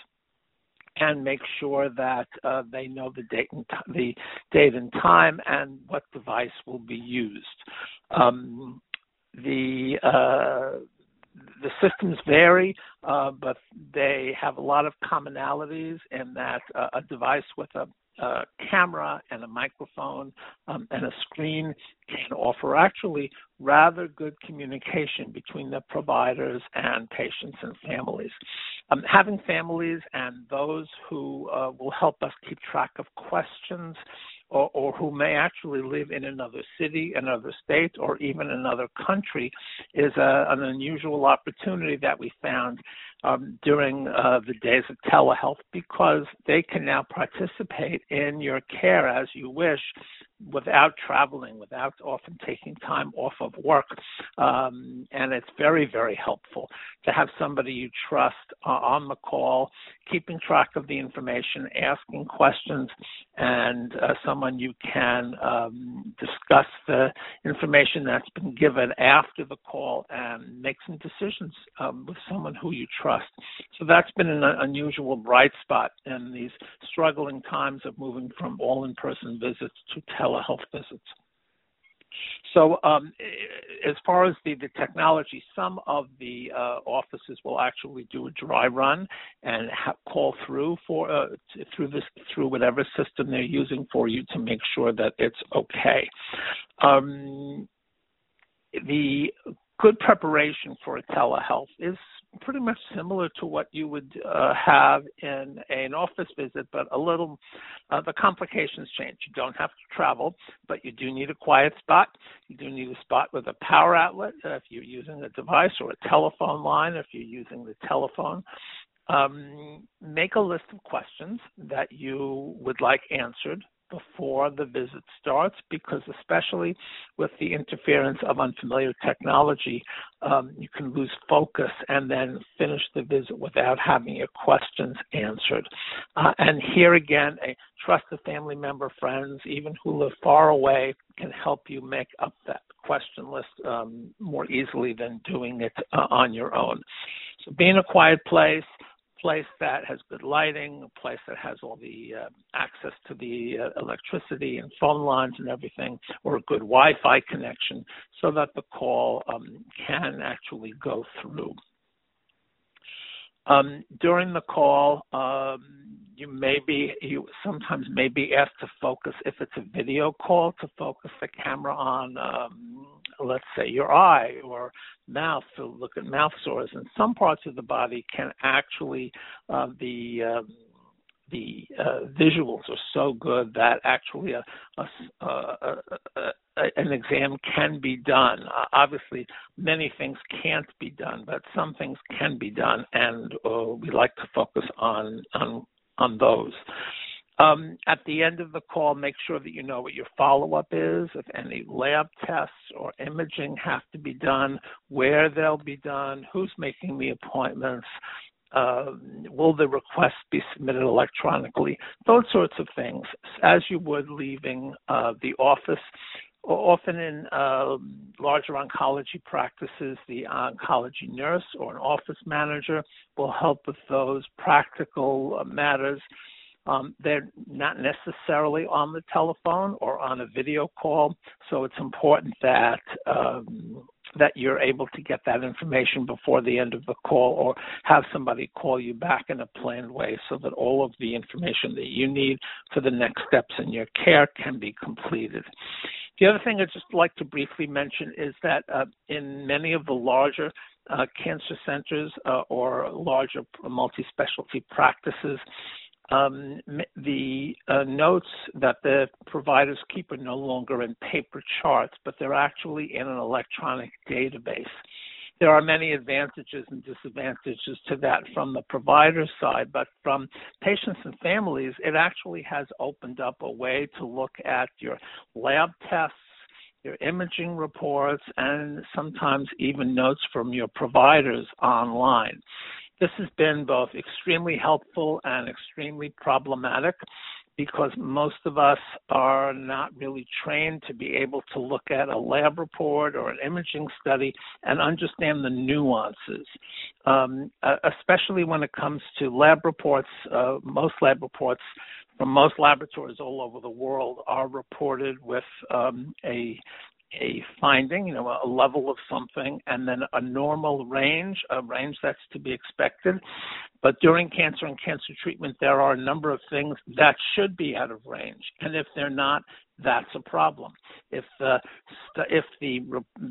and make sure that uh, they know the date and t- the date and time and what device will be used. Um, the uh, the systems vary, uh, but they have a lot of commonalities in that uh, a device with a a camera and a microphone um, and a screen can offer actually rather good communication between the providers and patients and families. Um, having families and those who uh, will help us keep track of questions or, or, who may actually live in another city, another state, or even another country is a, an unusual opportunity that we found um, during uh, the days of telehealth because they can now participate in your care as you wish without traveling, without often taking time off of work. Um, and it's very, very helpful to have somebody you trust uh, on the call, keeping track of the information, asking questions, and uh, someone you can um, discuss the information that's been given after the call and make some decisions um, with someone who you trust. So that's been an unusual bright spot in these struggling times of moving from all in person visits to telehealth visits. So, um, as far as the, the technology, some of the uh, offices will actually do a dry run and ha- call through for uh, t- through this through whatever system they're using for you to make sure that it's okay. Um, the good preparation for a telehealth is pretty much similar to what you would uh, have in an office visit, but a little, uh, the complications change. You don't have to travel, but you do need a quiet spot. You do need a spot with a power outlet uh, if you're using a device or a telephone line if you're using the telephone. Um, make a list of questions that you would like answered before the visit starts because especially with the interference of unfamiliar technology um, you can lose focus and then finish the visit without having your questions answered. Uh, and here again a trusted family member friends even who live far away can help you make up that question list um, more easily than doing it uh, on your own. So be in a quiet place place that has good lighting, a place that has all the uh, access to the uh, electricity and phone lines and everything, or a good Wi-Fi connection, so that the call um, can actually go through. Um, during the call, um, you may be you sometimes may be asked to focus if it's a video call to focus the camera on um, let's say your eye or mouth to look at mouth sores and some parts of the body can actually uh, the um, the uh, visuals are so good that actually a, a, a, an exam can be done. Uh, obviously, many things can't be done, but some things can be done, and uh, we like to focus on on on those. Um, at the end of the call, make sure that you know what your follow up is, if any lab tests or imaging have to be done, where they'll be done, who's making the appointments, uh, will the request be submitted electronically, those sorts of things, as you would leaving uh, the office. Often in uh, larger oncology practices, the oncology nurse or an office manager will help with those practical uh, matters. Um, they're not necessarily on the telephone or on a video call, so it's important that um, that you're able to get that information before the end of the call or have somebody call you back in a planned way so that all of the information that you need for the next steps in your care can be completed. The other thing I'd just like to briefly mention is that uh, in many of the larger uh, cancer centers uh, or larger multi specialty practices, um, the uh, notes that the providers keep are no longer in paper charts, but they're actually in an electronic database. There are many advantages and disadvantages to that from the provider side, but from patients and families, it actually has opened up a way to look at your lab tests, your imaging reports, and sometimes even notes from your providers online. This has been both extremely helpful and extremely problematic because most of us are not really trained to be able to look at a lab report or an imaging study and understand the nuances, um, especially when it comes to lab reports. Uh, most lab reports from most laboratories all over the world are reported with um, a a finding, you know, a level of something, and then a normal range, a range that's to be expected. But during cancer and cancer treatment, there are a number of things that should be out of range, and if they're not, that's a problem. If the if the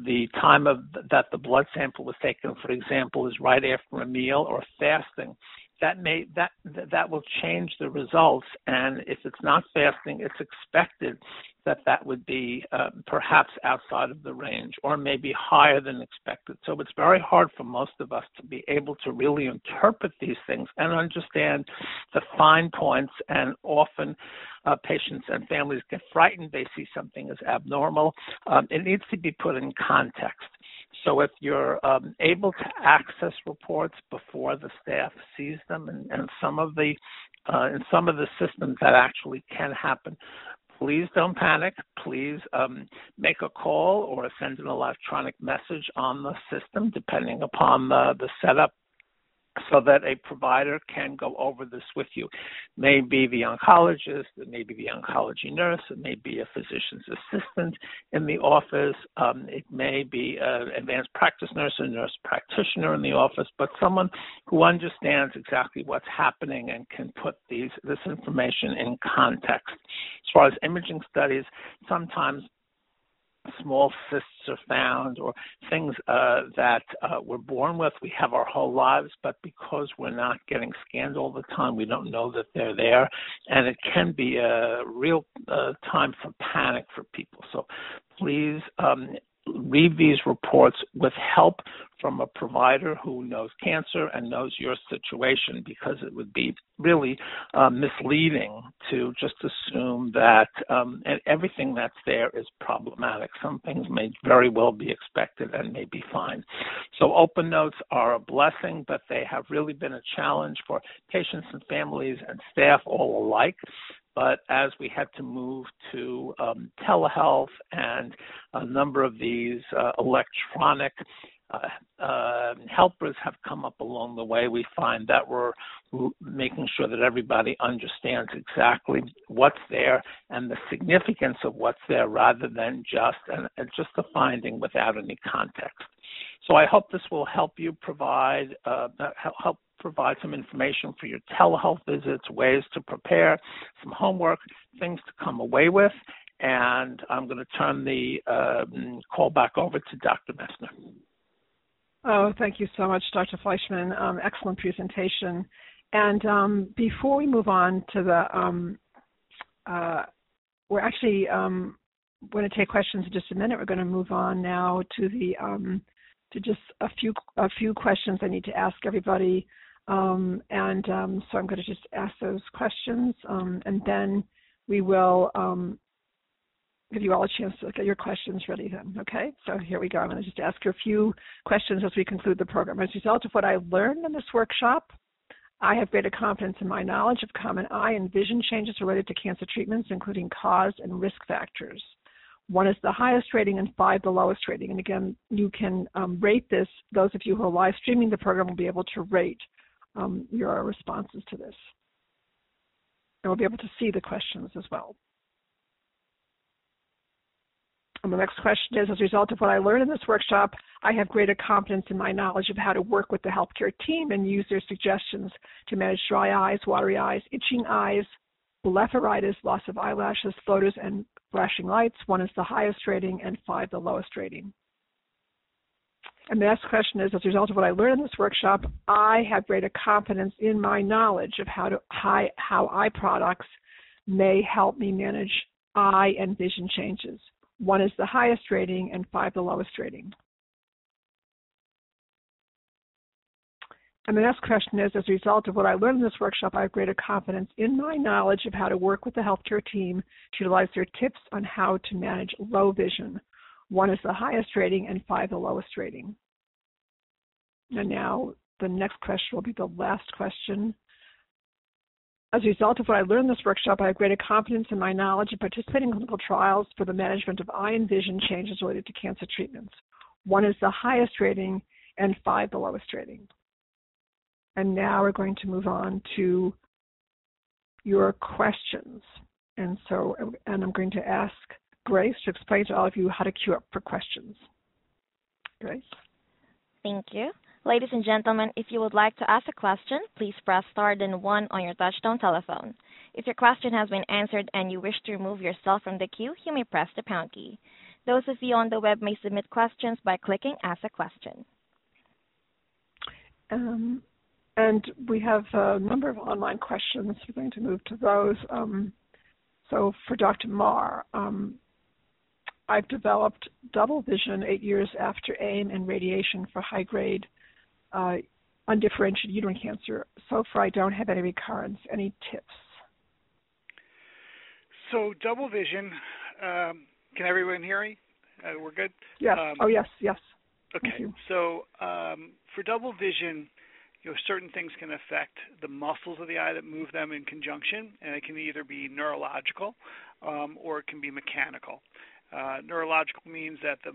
the time of that the blood sample was taken, for example, is right after a meal or fasting, that may that that will change the results. And if it's not fasting, it's expected that that would be uh, perhaps outside of the range or maybe higher than expected. So it's very hard for most of us to be able to really interpret these things and understand the fine points. And often uh, patients and families get frightened. They see something as abnormal. Um, it needs to be put in context. So if you're um, able to access reports before the staff sees them, and, and some of the uh, in some of the systems that actually can happen, please don't panic. Please um, make a call or send an electronic message on the system, depending upon the, the setup so that a provider can go over this with you. Maybe the oncologist, it may be the oncology nurse, it may be a physician's assistant in the office, um, it may be an advanced practice nurse or nurse practitioner in the office, but someone who understands exactly what's happening and can put these this information in context. As far as imaging studies, sometimes small cysts are found or things uh, that uh, we're born with, we have our whole lives, but because we're not getting scanned all the time, we don't know that they're there. And it can be a real uh, time for panic for people. So please um, read these reports with help from a provider who knows cancer and knows your situation because it would be really uh, misleading to just assume that um, everything that's there is problematic. Some things may very well be expected and may be fine. So, open notes are a blessing, but they have really been a challenge for patients and families and staff all alike. But as we had to move to um, telehealth and a number of these uh, electronic uh, uh, helpers have come up along the way. We find that we're making sure that everybody understands exactly what's there and the significance of what's there, rather than just just a finding without any context. So I hope this will help you provide uh, help provide some information for your telehealth visits, ways to prepare, some homework, things to come away with. And I'm going to turn the um, call back over to Dr. Messner. Oh, thank you so much, Dr. Fleishman. Um, excellent presentation. And um, before we move on to the, um, uh, we're actually um, going to take questions in just a minute. We're going to move on now to the to just a few a few questions I need to ask everybody. Um, and um, so I'm going to just ask those questions, um, and then we will um, give you all a chance to get your questions ready then. Okay, so here we go. I'm going to just ask you a few questions as we conclude the program. As a result of what I learned in this workshop, I have greater confidence in my knowledge of common eye and vision changes related to cancer treatments, including cause and risk factors. One is the highest rating and five the lowest rating. And again, you can um, rate this. Those of you who are live streaming the program will be able to rate um, your responses to this. And we'll be able to see the questions as well. And the next question is, as a result of what I learned in this workshop, I have greater confidence in my knowledge of how to work with the healthcare team and use their suggestions to manage dry eyes, watery eyes, itching eyes, blepharitis, loss of eyelashes, floaters, and flashing lights. One is the highest rating and five the lowest rating. And the next question is, as a result of what I learned in this workshop, I have greater confidence in my knowledge of how to how, how eye products may help me manage eye and vision changes. One is the highest rating and five the lowest rating. And the next question is, as a result of what I learned in this workshop, I have greater confidence in my knowledge of how to work with the healthcare team to utilize their tips on how to manage low vision. One is the highest rating and five the lowest rating. And now the next question will be the last question. As a result of what I learned in this workshop, I have greater confidence in my knowledge of participating in clinical trials for the management of eye and vision changes related to cancer treatments. One is the highest rating and five the lowest rating. And now we're going to move on to your questions. And so, and I'm going to ask Grace to explain to all of you how to queue up for questions. Grace? Thank you. Ladies and gentlemen, if you would like to ask a question, please press star then one on your touchtone telephone. If your question has been answered and you wish to remove yourself from the queue, you may press the pound key. Those of you on the web may submit questions by clicking Ask a Question. Um, and we have a number of online questions. We're going to move to those. Um, so for Dr. Marr, um, I've developed double vision eight years after AIM and radiation for high grade uh, undifferentiated uterine cancer. So far, I don't have any recurrence. Any tips? So, double vision. Um, can everyone hear me? Uh, we're good. Yes. Um, oh, yes. Yes. Okay. So, um, for double vision, you know, certain things can affect the muscles of the eye that move them in conjunction, and it can either be neurological um, or it can be mechanical. Uh, neurological means that the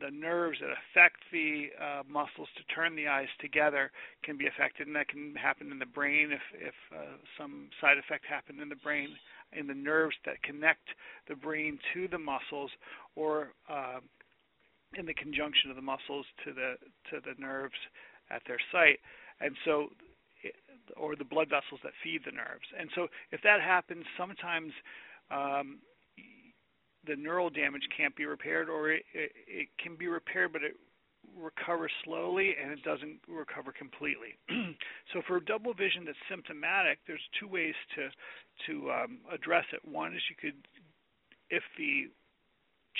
the nerves that affect the uh, muscles to turn the eyes together can be affected, and that can happen in the brain if if uh, some side effect happened in the brain, in the nerves that connect the brain to the muscles, or uh, in the conjunction of the muscles to the to the nerves at their site, and so or the blood vessels that feed the nerves. And so if that happens, sometimes um, the neural damage can't be repaired, or it, it, it can be repaired, but it recovers slowly and it doesn't recover completely. so for double vision that's symptomatic, there's two ways to to um, address it. One is you could, if the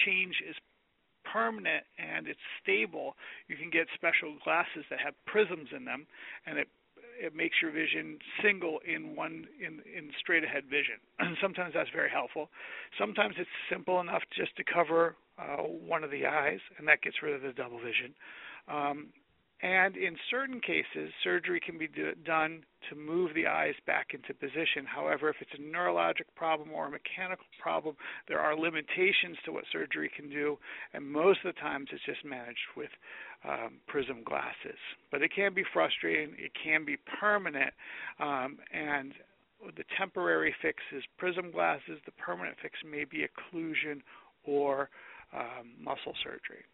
change is permanent and it's stable, you can get special glasses that have prisms in them, and it it makes your vision single in one in in straight ahead vision. And sometimes that's very helpful. Sometimes it's simple enough just to cover uh, one of the eyes, and that gets rid of the double vision. Um, and in certain cases, surgery can be do- done to move the eyes back into position. However, if it's a neurologic problem or a mechanical problem, there are limitations to what surgery can do, and most of the times it's just managed with um, prism glasses. But it can be frustrating, it can be permanent, um, and the temporary fix is prism glasses, the permanent fix may be occlusion or um, muscle surgery.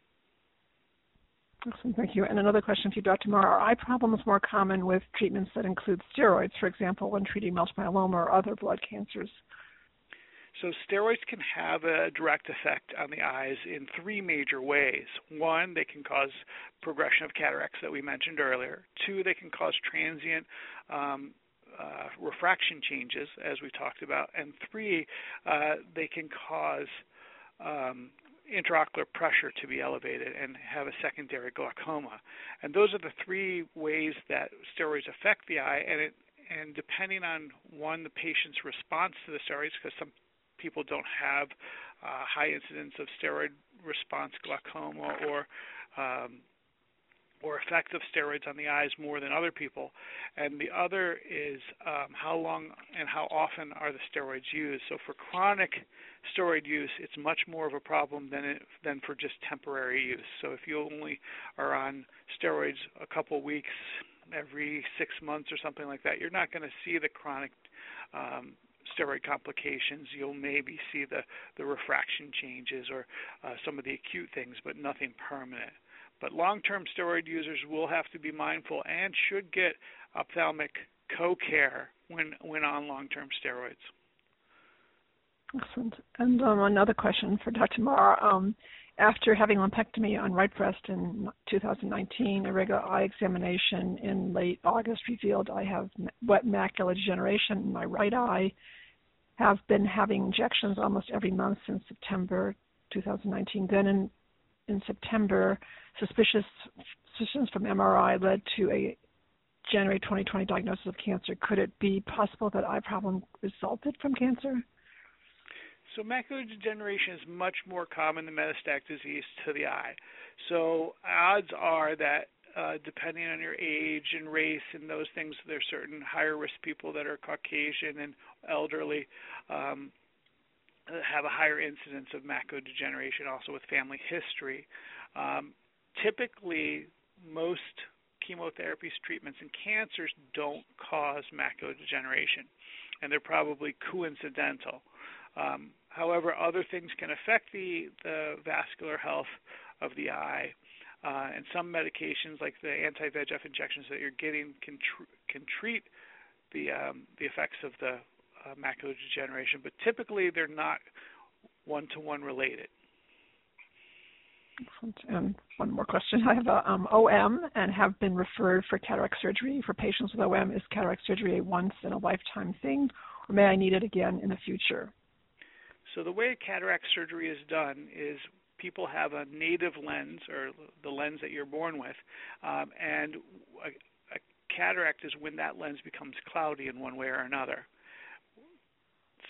Awesome, thank you. And another question for you, Dr. Marr. Are eye problems more common with treatments that include steroids, for example, when treating multiple myeloma or other blood cancers? So steroids can have a direct effect on the eyes in three major ways. One, they can cause progression of cataracts that we mentioned earlier. Two, they can cause transient um, uh, refraction changes, as we talked about. And three, uh, they can cause um, intraocular pressure to be elevated and have a secondary glaucoma. And those are the three ways that steroids affect the eye. And it, and depending on one, the patient's response to the steroids, because some people don't have uh, high incidence of steroid response glaucoma or um, or effect of steroids on the eyes more than other people. And the other is um, how long and how often are the steroids used. So for chronic steroid use, it's much more of a problem than it, than for just temporary use. So if you only are on steroids a couple weeks every six months or something like that, you're not going to see the chronic um, steroid complications. You'll maybe see the the refraction changes or uh, some of the acute things, but nothing permanent. But long-term steroid users will have to be mindful and should get ophthalmic co-care when when on long-term steroids. Excellent. And um, another question for Dr. Marr. Um, after having lumpectomy on right breast in 2019, a regular eye examination in late August revealed I have wet macular degeneration in my right eye. Have been having injections almost every month since September 2019. Then in in September, suspicious suspicions from MRI led to a January 2020 diagnosis of cancer. Could it be possible that eye problem resulted from cancer? So macular degeneration is much more common than metastatic disease to the eye. So odds are that uh, depending on your age and race and those things, there's certain higher risk people that are Caucasian and elderly um, have a higher incidence of macular degeneration, also with family history. Um, typically, most chemotherapies, treatments, and cancers don't cause macular degeneration, and they're probably coincidental. Um, however, other things can affect the, the vascular health of the eye, uh, and some medications, like the anti-VEGF injections that you're getting, can tr- can treat the um, the effects of the uh, macular degeneration, but typically they're not one-to-one related. And one more question. I have a um, OM and have been referred for cataract surgery. For patients with OM, is cataract surgery a once in a lifetime thing, or may I need it again in the future? So the way cataract surgery is done is people have a native lens or the lens that you're born with, um, and a, a cataract is when that lens becomes cloudy in one way or another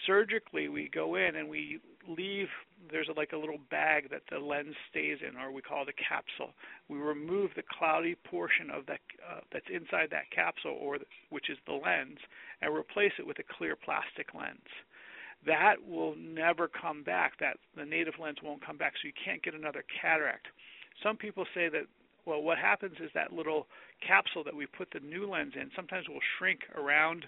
surgically we go in and we leave there's a, like a little bag that the lens stays in or we call it a capsule. We remove the cloudy portion of that uh, that's inside that capsule or the, which is the lens and replace it with a clear plastic lens. That will never come back. That the native lens won't come back so you can't get another cataract. Some people say that well what happens is that little capsule that we put the new lens in sometimes will shrink around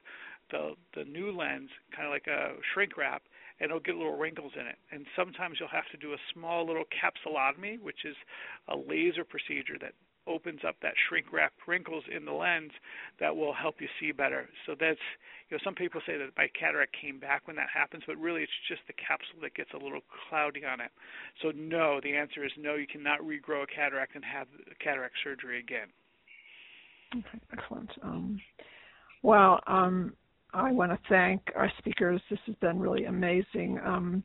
the the new lens, kind of like a shrink wrap, and it'll get little wrinkles in it. And sometimes you'll have to do a small little capsulotomy, which is a laser procedure that opens up that shrink wrap wrinkles in the lens that will help you see better. So that's you know some people say that my cataract came back when that happens, but really it's just the capsule that gets a little cloudy on it. So no, the answer is no. You cannot regrow a cataract and have cataract surgery again. Okay, excellent. Um, well, um, I want to thank our speakers. This has been really amazing. Um,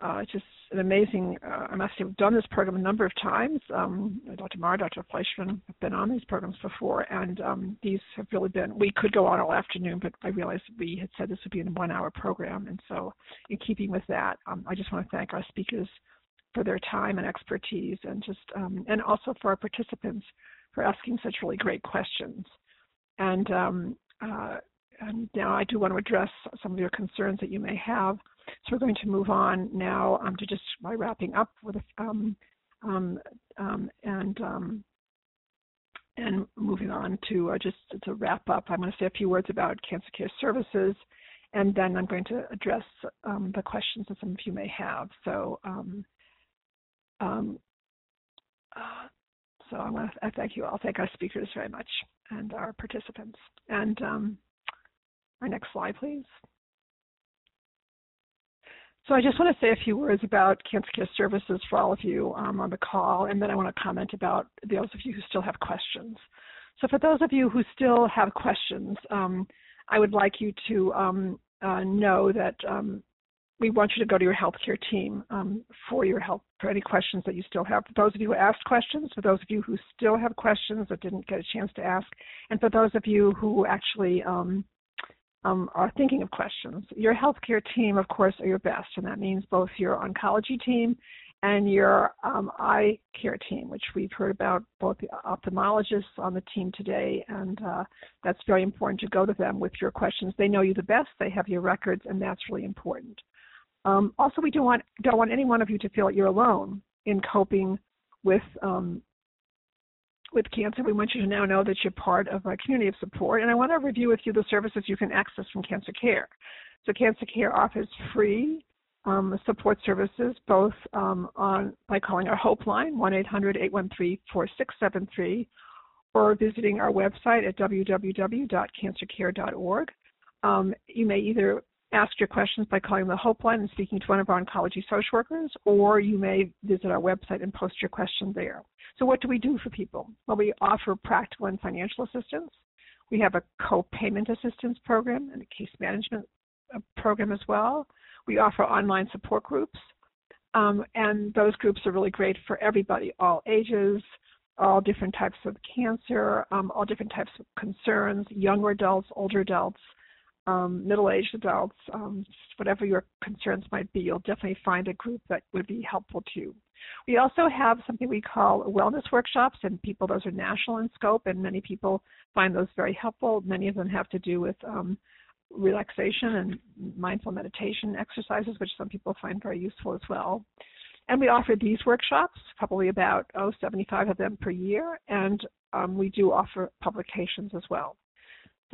uh, just an amazing. Uh, I must have done this program a number of times. Um, Dr. Marr, Dr. Fleishman have been on these programs before, and um, these have really been. We could go on all afternoon, but I realized we had said this would be a one-hour program, and so in keeping with that, um, I just want to thank our speakers for their time and expertise, and just um, and also for our participants for asking such really great questions. And um, uh, and now I do want to address some of your concerns that you may have. So we're going to move on now um, to just by wrapping up with um, um, um, and um, and moving on to uh, just to wrap up. I'm going to say a few words about cancer care services, and then I'm going to address um, the questions that some of you may have. So. Uh, so I want to thank you all. Thank our speakers very much and our participants. And um, our next slide, please. So I just want to say a few words about Cancer Care Services for all of you um, on the call, and then I want to comment about those of you who still have questions. So for those of you who still have questions, um, I would like you to um, uh, know that um, we want you to go to your healthcare team um, for your help for any questions that you still have. For those of you who asked questions, for those of you who still have questions that didn't get a chance to ask, and for those of you who actually um, are thinking of questions. Your healthcare team, of course, are your best, and that means both your oncology team and your um, eye care team, which we've heard about both the ophthalmologists on the team today, and uh, that's very important to go to them with your questions. They know you the best, they have your records, and that's really important. Um, also, we don't want don't want any one of you to feel that you're alone in coping with um, with cancer, we want you to now know that you're part of a community of support. And I want to review with you the services you can access from Cancer Care. So Cancer Care offers free um, support services, both um, on by calling our Hope line, 1-800-813-4673, or visiting our website at www.cancercare.org. Um, you may either ask your questions by calling the Hope line and speaking to one of our oncology social workers, or you may visit our website and post your question there. So, what do we do for people? Well, we offer practical and financial assistance. We have a co-payment assistance program and a case management uh, program as well. We offer online support groups, um, and those groups are really great for everybody, all ages, all different types of cancer, um, all different types of concerns, younger adults, older adults um, middle-aged adults, um, whatever your concerns might be, you'll definitely find a group that would be helpful to you. We also have something we call wellness workshops, and people those are national in scope, and many people find those very helpful. Many of them have to do with um, relaxation and mindful meditation exercises, which some people find very useful as well. And we offer these workshops, probably about oh, 75 of them per year, and um, we do offer publications as well.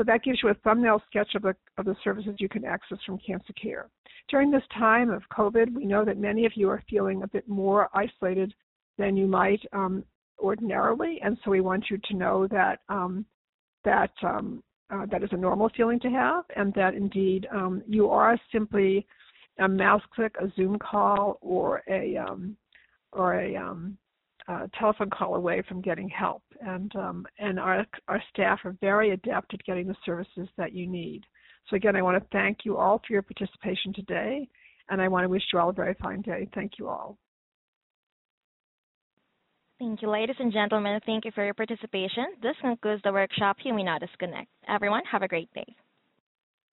So that gives you a thumbnail sketch of the, of the services you can access from Cancer Care. During this time of COVID, we know that many of you are feeling a bit more isolated than you might um, ordinarily, and so we want you to know that um, that um, uh, that is a normal feeling to have, and that indeed um, you are simply a mouse click, a Zoom call, or a um, or a um, uh, telephone call away from getting help. And um, and our our staff are very adept at getting the services that you need. So again, I want to thank you all for your participation today, and I want to wish you all a very fine day. Thank you all. Thank you, ladies and gentlemen. Thank you for your participation. This concludes the workshop. You may now disconnect. Everyone, have a great day.